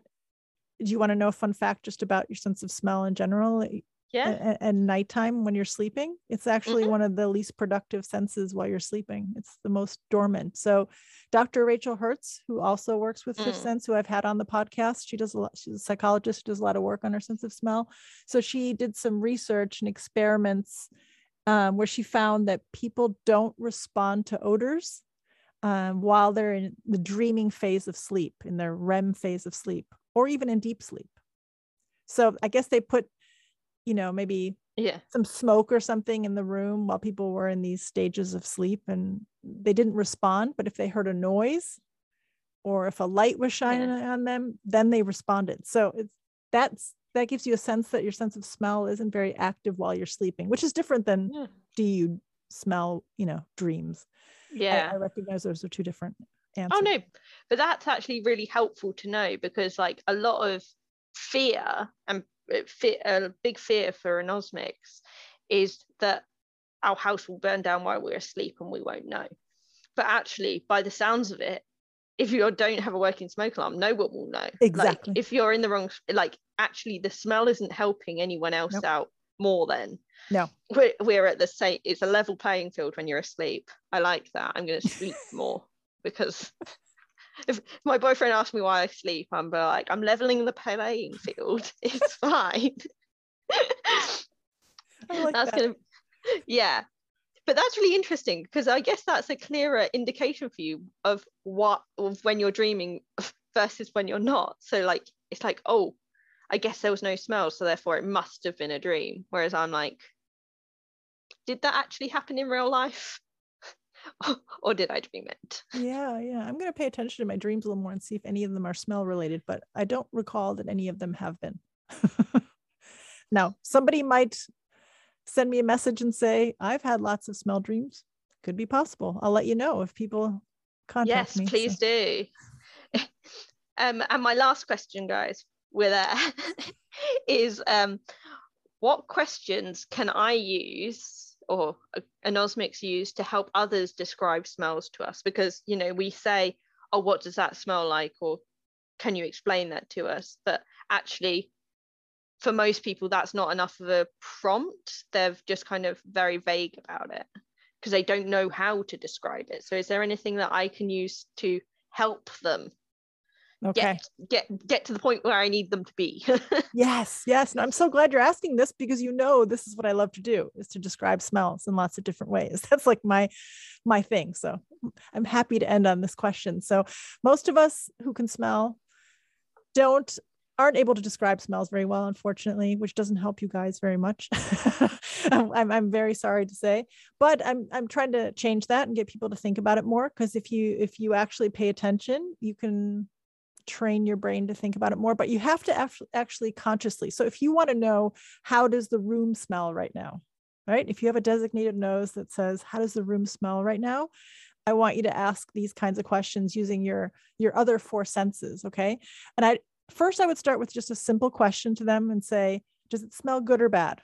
do you want to know a fun fact just about your sense of smell in general? Yeah. And, nighttime when you're sleeping, it's actually mm-hmm. one of the least productive senses while you're sleeping. It's the most dormant. So, Dr. Rachel Herz, who also works with mm. Fifth Sense, who I've had on the podcast, she does a lot. She's a psychologist who does a lot of work on her sense of smell. So she did some research and experiments um, where she found that people don't respond to odors um, while they're in the dreaming phase of sleep, in their REM phase of sleep or even in deep sleep. So I guess they put, you know, maybe yeah some smoke or something in the room while people were in these stages of sleep and they didn't respond. But if they heard a noise or if a light was shining yeah. on them, then they responded. So it's that's that gives you a sense that your sense of smell isn't very active while you're sleeping, which is different than yeah. do you smell, you know, dreams. Yeah. I, I recognize those are two different oh, answers. Oh no, but that's actually really helpful to know because like a lot of fear and a big fear for anosmics is that our house will burn down while we're asleep and we won't know. But actually, by the sounds of it, if you don't have a working smoke alarm, no one will know. Exactly. Like if you're in the wrong, like actually the smell isn't helping anyone else Nope. out more than No. we're, we're at the same, it's a level playing field when you're asleep. I like that. I'm going to sleep more because if my boyfriend asks me why I sleep, I'm like, I'm leveling the playing field. It's fine. Like that's that. gonna yeah but that's really interesting because i guess that's a clearer indication for you of what of when you're dreaming versus when you're not so like it's like oh i guess there was no smell so therefore it must have been a dream whereas i'm like did that actually happen in real life or did i dream it Yeah, yeah. I'm going to pay attention to my dreams a little more and see if any of them are smell related, but I don't recall that any of them have been. now, somebody might send me a message and say, I've had lots of smell dreams. Could be possible. I'll let you know if people contact yes me. Yes, please so- do um and my last question guys with is um what questions can i use or anosmics use to help others describe smells to us because you know we say oh what does that smell like? or can you explain that to us? But actually for most people that's not enough of a prompt. They're just kind of very vague about it because they don't know how to describe it. So is there anything that i can use to help them Okay. get get get to the point where i need them to be Yes, yes. And I'm so glad you're asking this because you know this is what I love to do is to describe smells in lots of different ways. That's like my my thing. So I'm happy to end on this question. So most of us who can smell don't aren't able to describe smells very well, unfortunately, which doesn't help you guys very much. I'm, I'm I'm very sorry to say, but I'm I'm trying to change that and get people to think about it more. Because if you if you actually pay attention, you can train your brain to think about it more but you have to act- actually consciously. So if you want to know how does the room smell right now right? If you have a designated nose that says how does the room smell right now? I want you to ask these kinds of questions using your your other four senses okay? And i first i would start with just a simple question to them and say does it smell good or bad?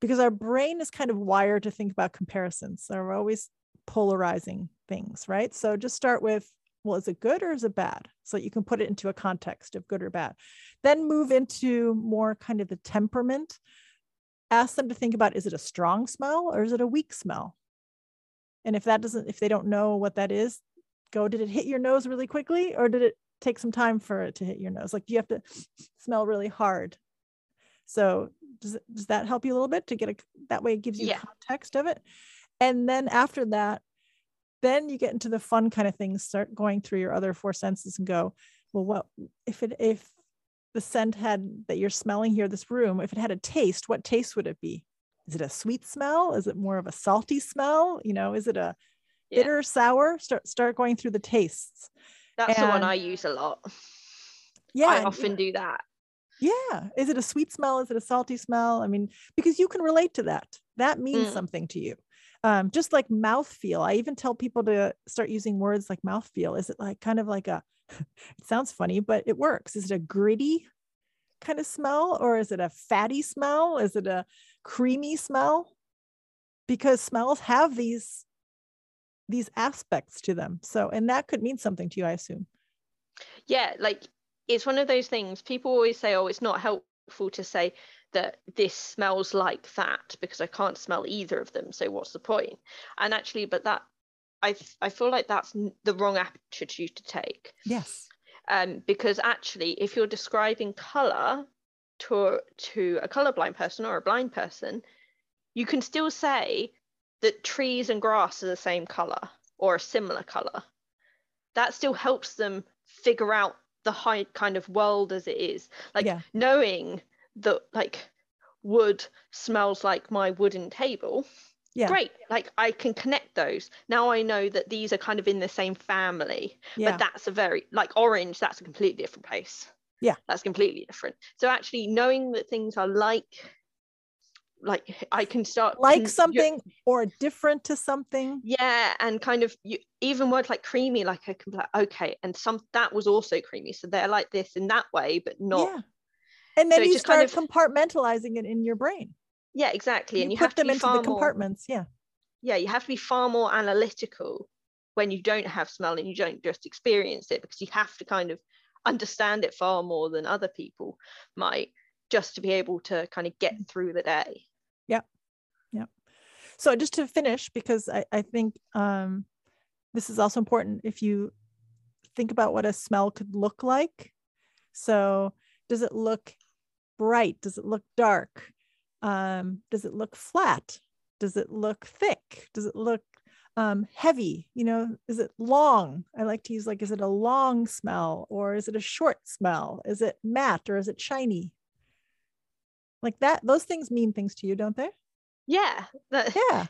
Because our brain is kind of wired to think about comparisons. So we're always polarizing things right? So just start with well, is it good or is it bad? So you can put it into a context of good or bad. Then move into more kind of the temperament. Ask them to think about is it a strong smell or is it a weak smell? And if that doesn't, if they don't know what that is, go, did it hit your nose really quickly or did it take some time for it to hit your nose? Like, you have to smell really hard? So does, does that help you a little bit to get a, that way it gives you Yeah. context of it? And then after that, then you get into the fun kind of things start going through your other four senses and go well what if it if the scent had that you're smelling here this room if it had a taste what taste would it be? Is it a sweet smell? Is it more of a salty smell? You know is it a Yeah. bitter sour? Start start going through the tastes. That's the one i use a lot. Yeah i and, often do that. Yeah. Is it a sweet smell? Is it a salty smell? I mean because you can relate to that. That means Mm. something to you um, just like mouthfeel. I even tell people to start using words like mouthfeel. Is it like kind of like a it sounds funny but it works. Is it a gritty kind of smell or is it a fatty smell? Is it a creamy smell? Because smells have these these aspects to them. So and that could mean something to you i assume. Yeah like it's one of those things. People always say oh it's not helpful to say that this smells like that because i can't smell either of them so what's the point? and actually but that I I feel like that's the wrong attitude to take yes um, because actually if you're describing color to to a colorblind person or a blind person you can still say that trees and grass are the same color or a similar color that still helps them figure out the high kind of world as it is like Yeah. knowing that like wood smells like my wooden table. Yeah. Great like i can connect those. Now i know that these are kind of in the same family yeah. but that's a very like orange that's a completely different place. Yeah. that's completely different. So actually knowing that things are like like i can start like something or different to something. Yeah and kind of you even words like creamy like i can be like okay and some that was also creamy so they're like this in that way but not yeah and then So you just kind start of- compartmentalizing it in your brain. Yeah exactly. You and you put have to them be into far the more compartments yeah. Yeah you have to be far more analytical when you don't have smell and you don't just experience it because you have to kind of understand it far more than other people might just to be able to kind of get through the day. Yeah yeah. So just to finish because i, I think um, this is also important if you think about what a smell could look like so does it look bright? Does it look dark? Um, does it look flat? Does it look thick? Does it look um, heavy? You know is it long? I like to use like is it a long smell or is it a short smell? Is it matte or is it shiny? Like that those things mean things to you don't they yeah that, yeah.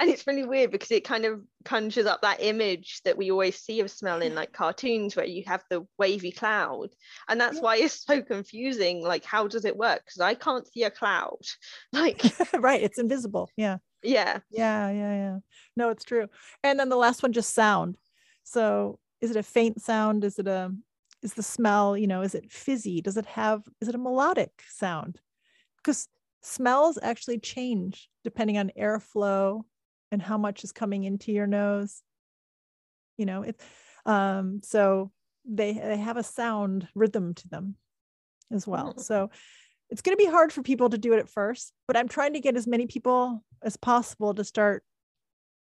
and it's really weird because it kind of conjures up that image that we always see of smell in like cartoons where you have the wavy cloud and that's yeah. why it's so confusing like how does it work? Because i can't see a cloud like right it's invisible yeah. Yeah. Yeah yeah yeah. No it's true. And then the last one just sound. So is it a faint sound? Is it a is the smell you know is it fizzy? Does it have is it a melodic sound? Because smells actually change depending on airflow and how much is coming into your nose. You know it um so they they have a sound rhythm to them as well. Mm. so it's going to be hard for people to do it at first but i'm trying to get as many people as possible to start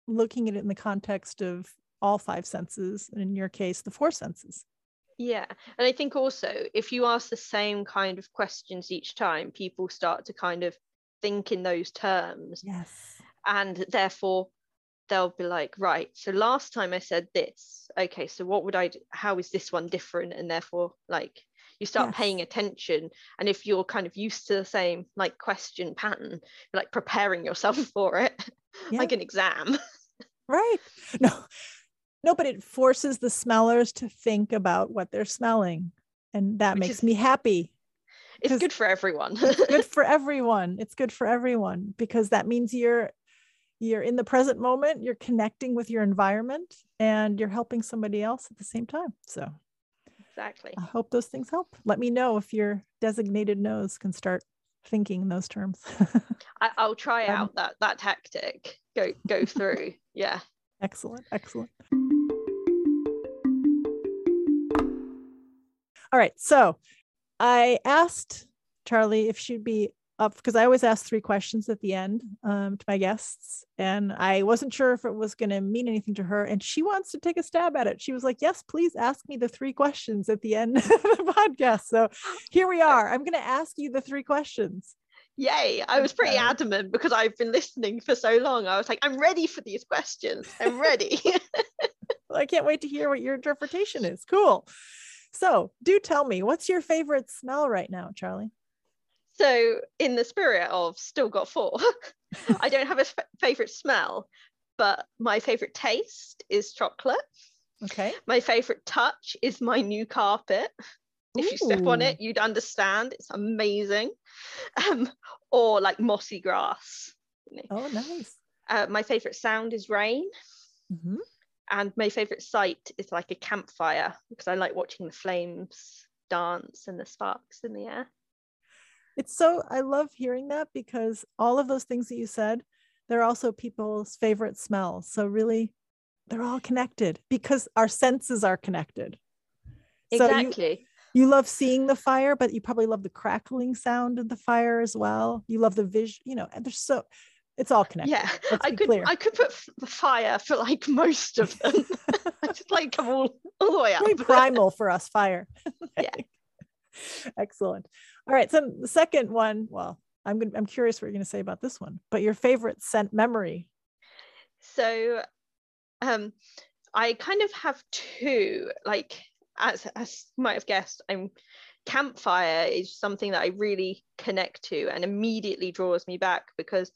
looking at it in the context of all five senses and in your case the four senses yeah. And I think also if you ask the same kind of questions each time, people start to kind of think in those terms. Yes. And therefore they'll be like, right, so last time I said this. Okay, so what would I do? How is this one different? And therefore, like, you start yes. paying attention. And if you're kind of used to the same like question pattern, you're like preparing yourself for it, yeah. like an exam. Right. No, no, but it forces the smellers to think about what they're smelling. And that Which makes is, me happy. It's good for everyone. it's good for everyone. It's good for everyone because that means you're you're in the present moment, you're connecting with your environment and you're helping somebody else at the same time. So exactly. I hope those things help. Let me know if your designated nose can start thinking in those terms. I, will try um, out that that tactic. Go go through. yeah. Excellent. Excellent. All right. So I asked Charlie if she'd be up because I always ask three questions at the end um, to my guests. And I wasn't sure if it was going to mean anything to her. And she wants to take a stab at it. She was like, Yes, please ask me the three questions at the end of the podcast. So here we are. I'm going to ask you the three questions. Yay. I was pretty adamant because I've been listening for so long. I was like, I'm ready for these questions. I'm ready. well, I can't wait to hear what your interpretation is. Cool. So, do tell me, what's your favorite smell right now, Charlie? So, in the spirit of still got four, I don't have a f- favorite smell, but my favorite taste is chocolate. Okay. My favorite touch is my new carpet. If you step on it, you'd understand. It's amazing. Um, or like mossy grass. Oh, nice. Uh, my favorite sound is rain. Mm-hmm and my favorite sight is like a campfire because I like watching the flames dance and the sparks in the air. It's so I love hearing that because all of those things that you said, they're also people's favorite smells. So really they're all connected because our senses are connected. Exactly. So you, you love seeing the fire, but you probably love the crackling sound of the fire as well. You love the vision, you know, and there's so it's all connected. Yeah, I could clear. I could put the fire for like most of them. just like come all, all the way up. Very primal for us, fire. yeah. Excellent. All right. So the second one, well, I'm gonna, I'm curious what you're gonna say about this one, but your favorite scent memory. So um I kind of have two, like as as you might have guessed, I'm campfire is something that I really connect to and immediately draws me back because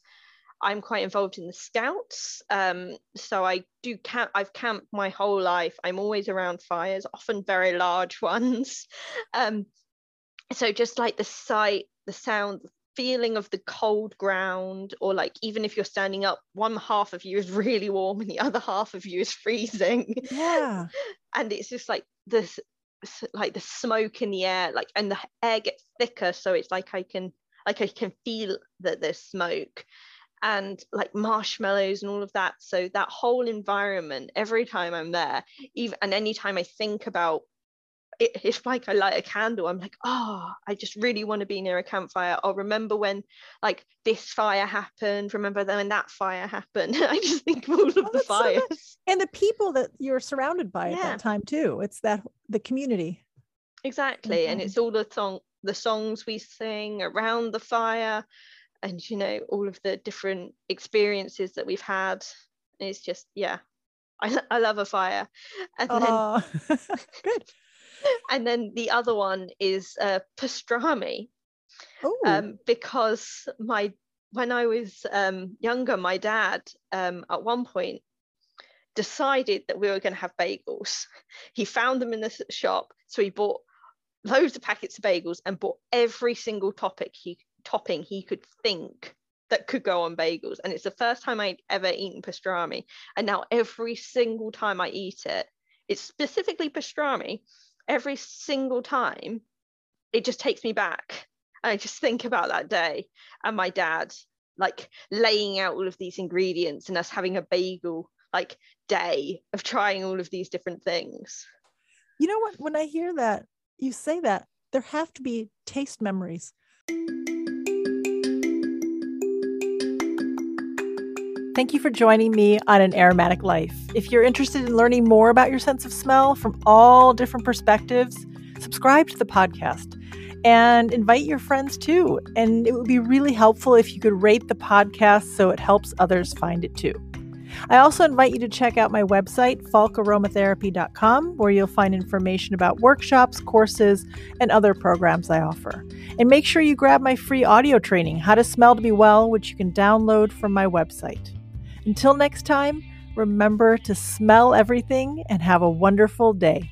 I'm quite involved in the scouts. Um, so I do camp, I've camped my whole life. I'm always around fires, often very large ones. Um, so just like the sight, the sound, the feeling of the cold ground, or like even if you're standing up, one half of you is really warm and the other half of you is freezing. Yeah. and it's just like this like the smoke in the air, like and the air gets thicker. So it's like I can like I can feel that there's smoke and like marshmallows and all of that. So that whole environment, every time I'm there, even and anytime I think about it, if like I light a candle, I'm like, oh, I just really want to be near a campfire. I'll remember when like this fire happened. Remember when that fire happened. I just think of all of Oh, the that's so fires. and the people that you're surrounded by at that time too. It's that the community. exactly and mm-hmm. it's all the song the songs we sing around the fire and you know all of the different experiences that we've had it's just yeah i, I love a fire and then Oh, good. and then the other one is uh, pastrami Oh, um, because my when I was um, younger, my dad um, at one point decided that we were going to have bagels. He found them in the shop, so he bought loads of packets of bagels and bought every single topic he topping he could think that could go on bagels. And it's the first time I'd ever eaten pastrami, and now every single time I eat it, it's specifically pastrami. Every single time, it just takes me back and I just think about that day and my dad like laying out all of these ingredients and us having a bagel like day of trying all of these different things. you know what? When I hear that, you say that, there have to be taste memories. Thank you for joining me on An Aromatic Life. If you're interested in learning more about your sense of smell from all different perspectives, subscribe to the podcast and invite your friends too. And it would be really helpful if you could rate the podcast so it helps others find it too. I also invite you to check out my website, falkaromatherapy.com, where you'll find information about workshops, courses, and other programs I offer. And make sure you grab my free audio training, How to Smell to Be Well, which you can download from my website. Until next time, remember to smell everything and have a wonderful day.